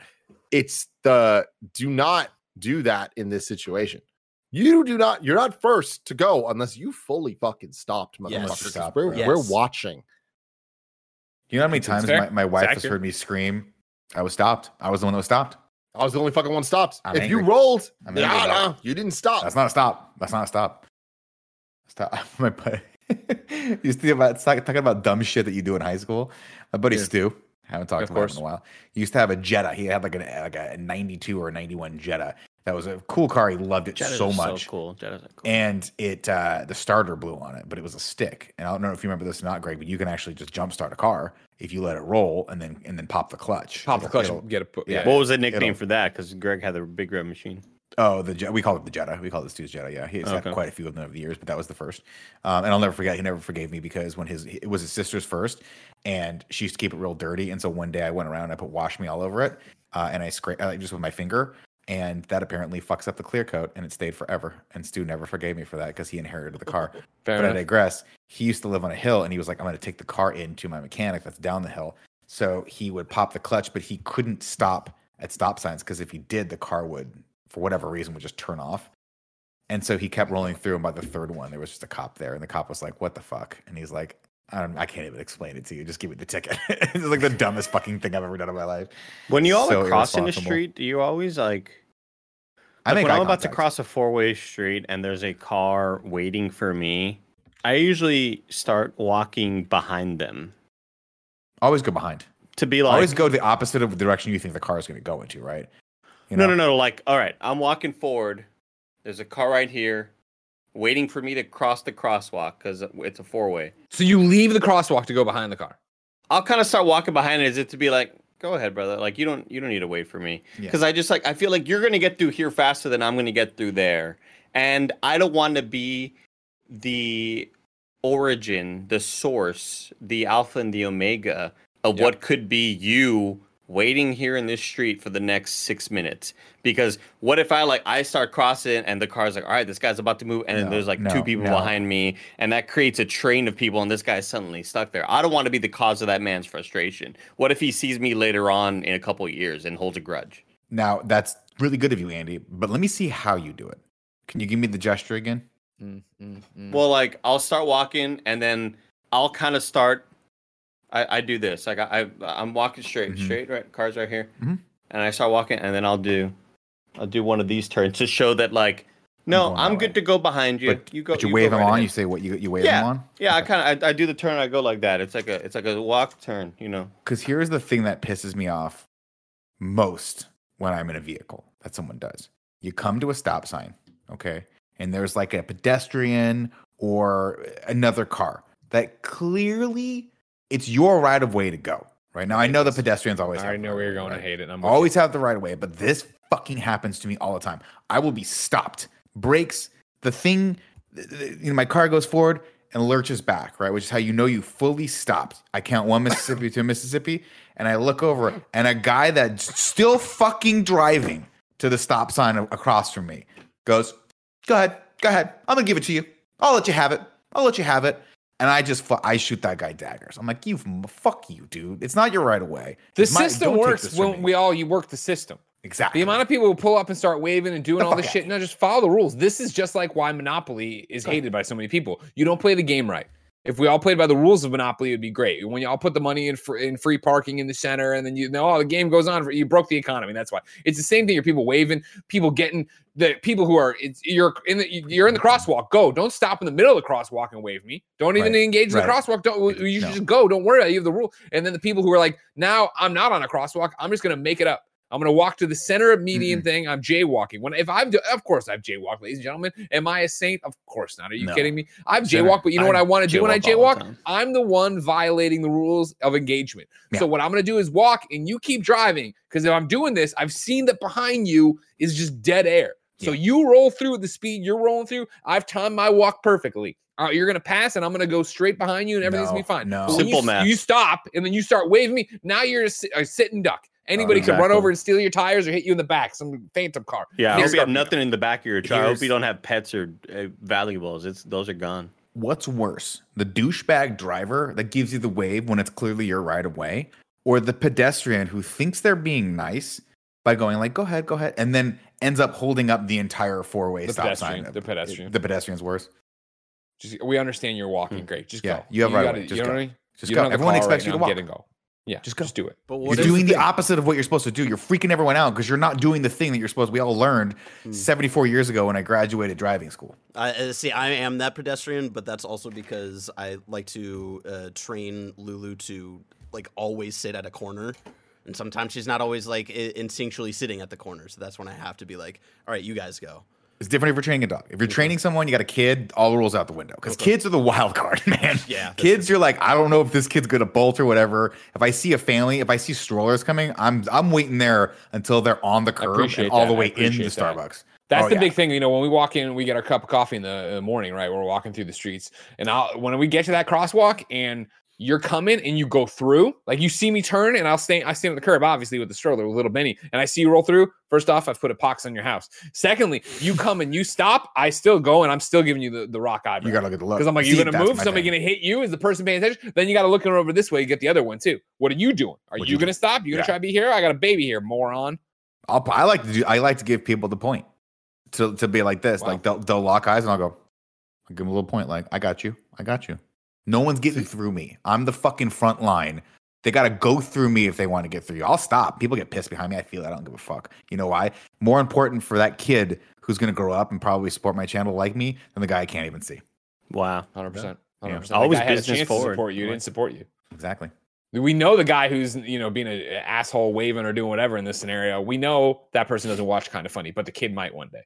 It's the do not do that in this situation. You do not. You're not first to go unless you fully fucking stopped, motherfucker. Yes. Stop, We're, right. we're watching. You know how many It's times my, my wife has accurate. heard me scream? I was stopped. I was the one that was stopped. I was the only fucking one stopped. I'm if you rolled, I'm yeah, angry about you didn't stop. That's not a stop. That's not a stop. Stop. My buddy used to about talk- talking about dumb shit that you do in high school. My buddy Yeah. Stu, haven't talked Of about him in a while. He used to have a Jetta. He had like, an, like a 92 or a 91 Jetta. That was a cool car. He loved it Jettas so are much. So cool. Jettas are cool. And it uh the starter blew on it, but it was a stick. And I don't know if you remember this or not, Greg, but you can actually just jump start a car if you let it roll and then and then pop the clutch. Pop the clutch, get a put. yeah. Yeah. what was the nickname for that? Because Greg had the big red machine. Oh, the Je- we call it the Jetta. We call it Stu's Jetta. Yeah, he's Okay. had quite a few of them over the years, but that was the first. Um, and I'll never forget. He never forgave me because when his it was his sister's first, and she used to keep it real dirty. And so one day I went around and I put wash me all over it, uh, and I scraped uh, just with my finger, and that apparently fucks up the clear coat, and it stayed forever. And Stu never forgave me for that because he inherited the car. But I digress. He used to live on a hill, and he was like, "I'm going to take the car into my mechanic that's down the hill." So he would pop the clutch, but he couldn't stop at stop signs because if he did, the car would, for whatever reason, would just turn off. And so he kept rolling through, and by the third one, there was just a cop there, and the cop was like, "What the fuck?" And he's like, "I don't, I can't even explain it to you. Just give me the ticket." it's like the dumbest fucking thing I've ever done in my life. When you all So are crossing the street, do you always like? I like make when I'm about to cross a four-way street and there's a car waiting for me, I usually start walking behind them Always go behind. to be like, Always go the opposite of the direction you think the car is going to go into. Right? You no, no, no. Like, all right, I'm walking forward. There's a car right here, waiting for me to cross the crosswalk because it's a four-way. So you leave the crosswalk to go behind the car. I'll kind of start walking behind it as if to be like, go ahead, brother. Like you don't you don't need to wait for me Yeah. because I just like I feel like you're gonna get through here faster than I'm gonna get through there, and I don't want to be the origin, the source, the alpha and the omega of Yep. what could be you waiting here in this street for the next six minutes. Because what if I like I start crossing and the car's like, all right, this guy's about to move, and then No, there's like no, two people no. behind me, and that creates a train of people, and this guy's suddenly stuck there. I don't want to be the cause of that man's frustration. What if he sees me later on in a couple years and holds a grudge? Now that's really good of you, Andy. But let me see how you do it. Can you give me the gesture again? Mm, mm, mm. Well, like I'll start walking, and then I'll kind of start. I, I do this like I, I I'm walking straight, Mhm. straight right. Cars right here, Mhm. and I start walking, and then I'll do, I'll do one of these turns to show that like, no, I'm way. good to go behind you. But you go. But you, go wave them right on. ahead. You say what you you wave Yeah. them on. Yeah, I kind of I, I do the turn. I go like that. It's like a it's like a walk turn. You know. Because here's the thing that pisses me off most when I'm in a vehicle that someone does. You come to a stop sign, okay, and there's like a pedestrian or another car that clearly it's your right of way to go. Right now, I know the pedestrians always. I know where you're going. I right? hate it. I'm with you. always have the right of way, but this fucking happens to me all the time. I will be stopped, brakes, the thing, th- th- you know, my car goes forward and lurches back, right? Which is how you know you fully stopped. I count one Mississippi to Mississippi, and I look over, and a guy that's still fucking driving to the stop sign across from me goes, "Go ahead, go ahead. I'm gonna give it to you. I'll let you have it. I'll let you have it." And I just I shoot that guy daggers. I'm like, "You fuck you, dude. It's not your right of way. The my- system works when me." we all you work the system. exactly The amount of people who pull up and start waving and doing The all this shit, no, just follow the rules. This is just like why Monopoly is hated by so many people. You don't play the game right. If we all played by the rules of Monopoly, it'd be great. When y'all put the money in for, in free parking in the center, and then you know, oh, the game goes on. For, you broke the economy. That's why it's the same thing. You're people waving, people getting the people who are it's, you're in the you're in the crosswalk. Go. Don't stop in the middle of the crosswalk and wave me. Don't even Right, engage in the crosswalk. Don't you should No. just go. Don't worry. about it. You have the rule. And then the people who are like, now I'm not on a crosswalk. I'm just gonna make it up. I'm gonna walk to the center of median Mm-hmm. thing. I'm jaywalking. When if I'm, do- of course I've jaywalked, ladies and gentlemen. Am I a saint? Of course not. Are you No. kidding me? I've Center. jaywalked, but you know what I want to do when I jaywalk the. I'm the one violating the rules of engagement. So what I'm gonna do is walk, and you keep driving. Because if I'm doing this, I've seen that behind you is just dead air. So you roll through at the speed you're rolling through. I've timed my walk perfectly. Uh, you're gonna pass, and I'm gonna go straight behind you, and everything's gonna be fine. no. Simple you, math. You stop, and then you start waving me. Now you're a, sit- a sit and duck. Anybody could run over and steal your tires or hit you in the back. Some phantom car. Yeah, I hope you have nothing in the back of your car. I hope you don't have pets or uh, valuables. It's those are gone. What's worse, the douchebag driver that gives you the wave when it's clearly your right of way, or the pedestrian who thinks they're being nice by going like, "Go ahead, go ahead," and then ends up holding up the entire four way The stop pedestrian, sign? the pedestrian. The pedestrian's worse. Just, we understand you're walking. Hmm. Great. Just Yeah, go. you have right gotta. Just you know go. what I mean? Just You go. don't have the Everyone expects right you to now, walk. Get and go. Yeah. Just Just go. Just do it. But You're doing the the- opposite of what you're supposed to do. You're freaking everyone out because you're not doing the thing that you're supposed. To. We all learned Hmm. 74 years ago when I graduated driving school. I uh, see. I am that pedestrian, but that's also because I like to uh, train Lulu to like always sit at a corner, and sometimes she's not always like instinctually sitting at the corner. So that's when I have to be like, "All right, you guys go." It's different if you're training a dog. If you're training someone, you got a kid, all the rules out the window. Because kids are the wild card, man. Yeah, Kids, you're like, I don't know if this kid's gonna bolt or whatever. If I see a family, if I see strollers coming, I'm I'm waiting there until they're on the curb and all that. the way in the that. Starbucks. That's Oh, the yeah. big thing, you know. When we walk in, we get our cup of coffee in the, in the morning, right? We're walking through the streets, and I'll when we get to that crosswalk, and you're coming, and you go through, like you see me turn, and I'll stay, I stand on the curb, obviously with the stroller, with little Benny, and I see you roll through. First off, I've put a pox on your house. Secondly, you come and you stop, I still go, and I'm still giving you the, the rock eyebrow. You gotta look at the look. Because I'm like, See, you're gonna move, somebody thing. gonna hit you. Is the person paying attention? Then you gotta look over this way. You get the other one too. What are you doing? Are you, you gonna stop? You gonna Yeah. try to be here? I got a baby here, moron. I'll, I like to do. I like to give people the point to to be like this. Wow. Like they'll they'll lock eyes and I'll go. I'll give them a little point. Like I got you. I got you. No one's getting through me. I'm the fucking front line. They got to go through me if they want to get through you. I'll stop. People get pissed behind me. I feel it. I don't give a fuck. You know why? More important for that kid who's going to grow up and probably support my channel like me than the guy I can't even see. Wow. Hundred percent. Hundred percent. Always had a business chance forward. To support you. Right. Didn't support you. Exactly. We know the guy who's you know being an asshole, waving or doing whatever in this scenario. We know that person doesn't watch kind of funny, but the kid might one day.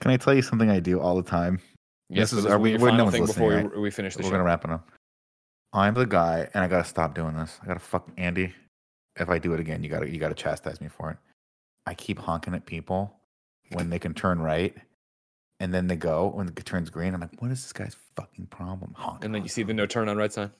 Can I tell you something I do all the time? Yes, This is- but uh, are we- be your we're- no final one's thing before listening, we, we finish the We're show. going to wrap it up. I'm the guy, and I gotta stop doing this. I gotta fuck Andy. If I do it again, you gotta you gotta chastise me for it. I keep honking at people when they can turn right, and then they go when it turns green. I'm like, what is this guy's fucking problem? Honk. And then you see the no turn on red sign.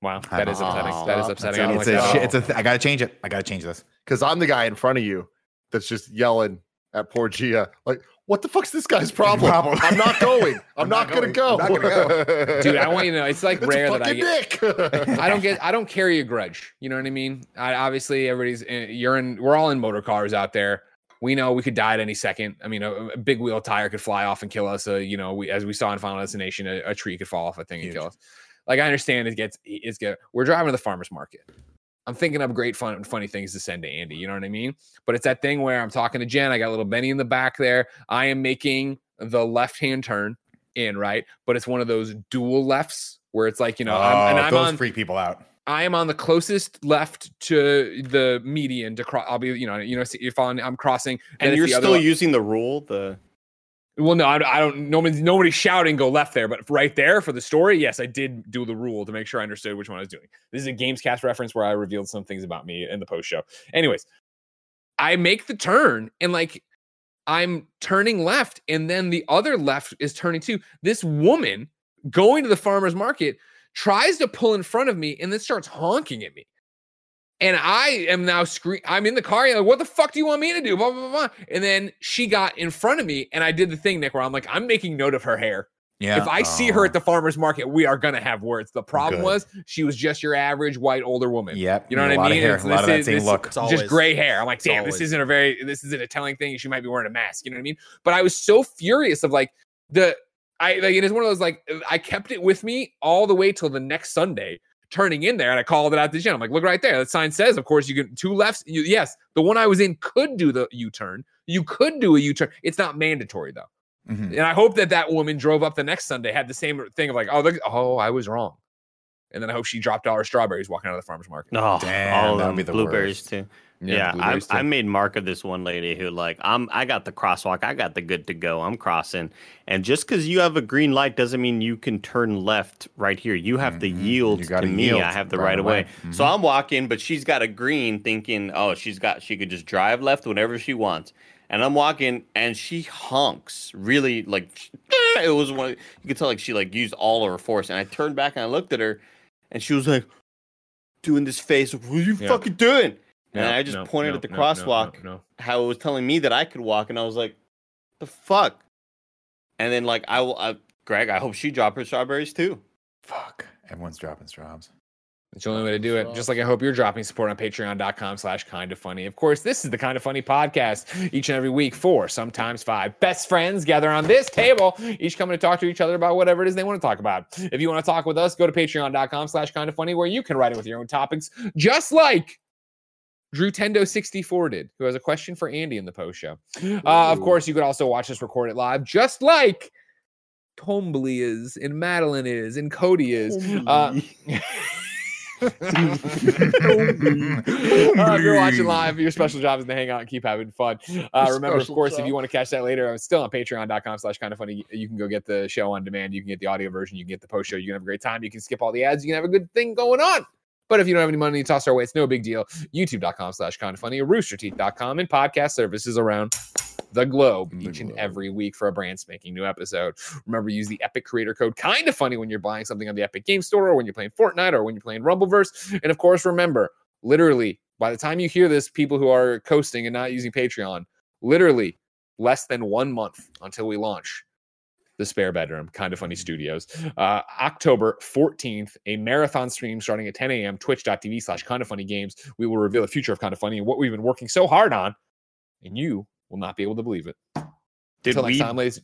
Wow, I that is know. upsetting. That is upsetting. that's I it's like a that. shit. It's a. Th- I gotta change it. I gotta change this. Because I'm the guy in front of you that's just yelling at poor Gia, like, what the fuck's this guy's problem? Problem. I'm not going. I'm, I'm not, not gonna go. going. I'm not gonna Dude, I want you to know it's like It's rare that I fucking get. Nick. I don't get. I don't carry a grudge. You know what I mean? I obviously everybody's. in- You're in. We're all in motor cars out there. We know we could die at any second. I mean, a, a big wheel tire could fly off and kill us. Uh, you know, we as we saw in Final Destination, a, a tree could fall off a thing and kill us. Like I understand it gets. It's get. We're driving to the farmers market. I'm thinking of great fun, funny things to send to Andy. You know what I mean? But it's that thing where I'm talking to Jen. I got little Benny in the back there. I am making the left hand turn in right, but it's one of those dual lefts where it's like you know, I'm, and Oh, I'm those on. freak people out. I am on the closest left to the median to cross. I'll be, you know, you know, if on I'm crossing, then And you're still using the rule. The well, no, I, don't- I don't. Nobody's nobody's shouting go left there, but right there for the story, yes, I did do the rule to make sure I understood which one I was doing. This is a Gamescast reference where I revealed some things about me in the post show. Anyways, I make the turn and like I'm turning left, and then the other left is turning too. This woman going to the farmer's market tries to pull in front of me and then starts honking at me. And I am now scream. I'm in the car. You're like, what the fuck do you want me to do? Blah, blah, blah, blah. And then she got in front of me, and I did the thing, Nick, where I'm like, I'm making note of her hair. Yeah. If I see her at the farmer's market, we are gonna have words. The problem Good. was she was just your average white older woman. Yep. You know what I lot mean? Of hair, It's- a lot of this that is- same this- look. It's always just gray hair. I'm like, it's damn, this isn't a very, this isn't a telling thing. She might be wearing a mask. You know what I mean? But I was so furious of like the, I like it is one of those like I kept it with me all the way till the next Sunday, turning in there, and I called it out to Jen. I'm like, look right there. That sign says, of course, you can two lefts. You, yes, the one I was in could do the U-turn. You could do a U-turn. It's not mandatory though. Mhm. And I hope that that woman drove up the next Sunday, had the same thing of like, oh, look, oh, I was wrong. And then I hope she dropped all her strawberries walking out of the farmer's market. oh, Damn, all of that would them be the blueberries worst. too. Yeah, I, I made mark of this one lady who like I'm I got the crosswalk, I got the good to go. I'm crossing, and just because you have a green light doesn't mean you can turn left right here. You have to Mhm. yield to me. yield I have the right right of way. away. So Mhm. I'm walking, but she's got a green, thinking, oh, she's got she could just drive left whenever she wants. And I'm walking, and she honks really like it was one. You could tell like she like used all of her force. And I turned back and I looked at her, and she was like doing this face. What are you Yeah. fucking doing? No, and I just no, pointed no, at the no, no, crosswalk, No, no. how it was telling me that I could walk, and I was like, "The fuck!" And then like I will, I, Greg, I hope she dropped her strawberries too. Fuck. Everyone's dropping straws. It's the only way to do it. Just like I hope you're dropping support on patreon.com slash kind of funny. Of course, this is the kind of funny podcast each and every week. Four, sometimes five best friends gather on this table, each coming to talk to each other about whatever it is they want to talk about. If you want to talk with us, go to patreon.com slash kind of funny, where you can write in with your own topics, just like Drew Tendo 64 did, who has a question for Andy in the post show. Uh, of course, you could also watch us record it live, just like Tombly is, and Madeline is, and Cody is. Uh, uh, if you're watching live, your special job is to hang out and keep having fun. Uh, remember, of special course, if you want to catch that later, I'm still on patreon.com slash kind of funny. You can go get the show on demand. You can get the audio version. You can get the post show. You can have a great time. You can skip all the ads. You can have a good thing going on. But if you don't have any money to toss our way, it's no big deal. YouTube.com slash kind of funny, roosterteeth.com, and podcast services around the globe each and every week for a brand spanking new episode. Remember, use the Epic creator code kind of funny when you're buying something on the Epic Game Store or when you're playing Fortnite or when you're playing Rumbleverse. And of course, remember, literally, by the time you hear this, people who are coasting and not using Patreon, literally less than one month until we launch the spare bedroom kind of funny studios. Uh october 14th a marathon stream starting at 10 a.m twitch.tv slash kind of funny games. We will reveal the future of kind of funny and what we've been working so hard on and you will not be able to believe it. Did until we? next time ladies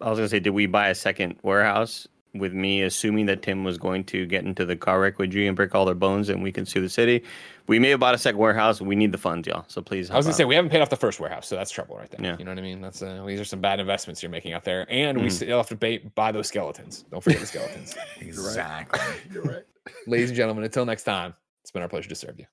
I was gonna say, did we buy a second warehouse with me assuming that Tim was going to get into the car wreck with G and break all their bones and we can sue the city? We may have bought a second warehouse. We need the funds, y'all. So please. I was gonna say we haven't paid off the first warehouse, so that's trouble right there. Yeah. You know what I mean? That's uh, these are some bad investments you're making out there, and we Mhm. still have to pay, buy those skeletons. Don't forget the skeletons, Exactly. You're right. ladies and gentlemen. Until next time, it's been our pleasure to serve you.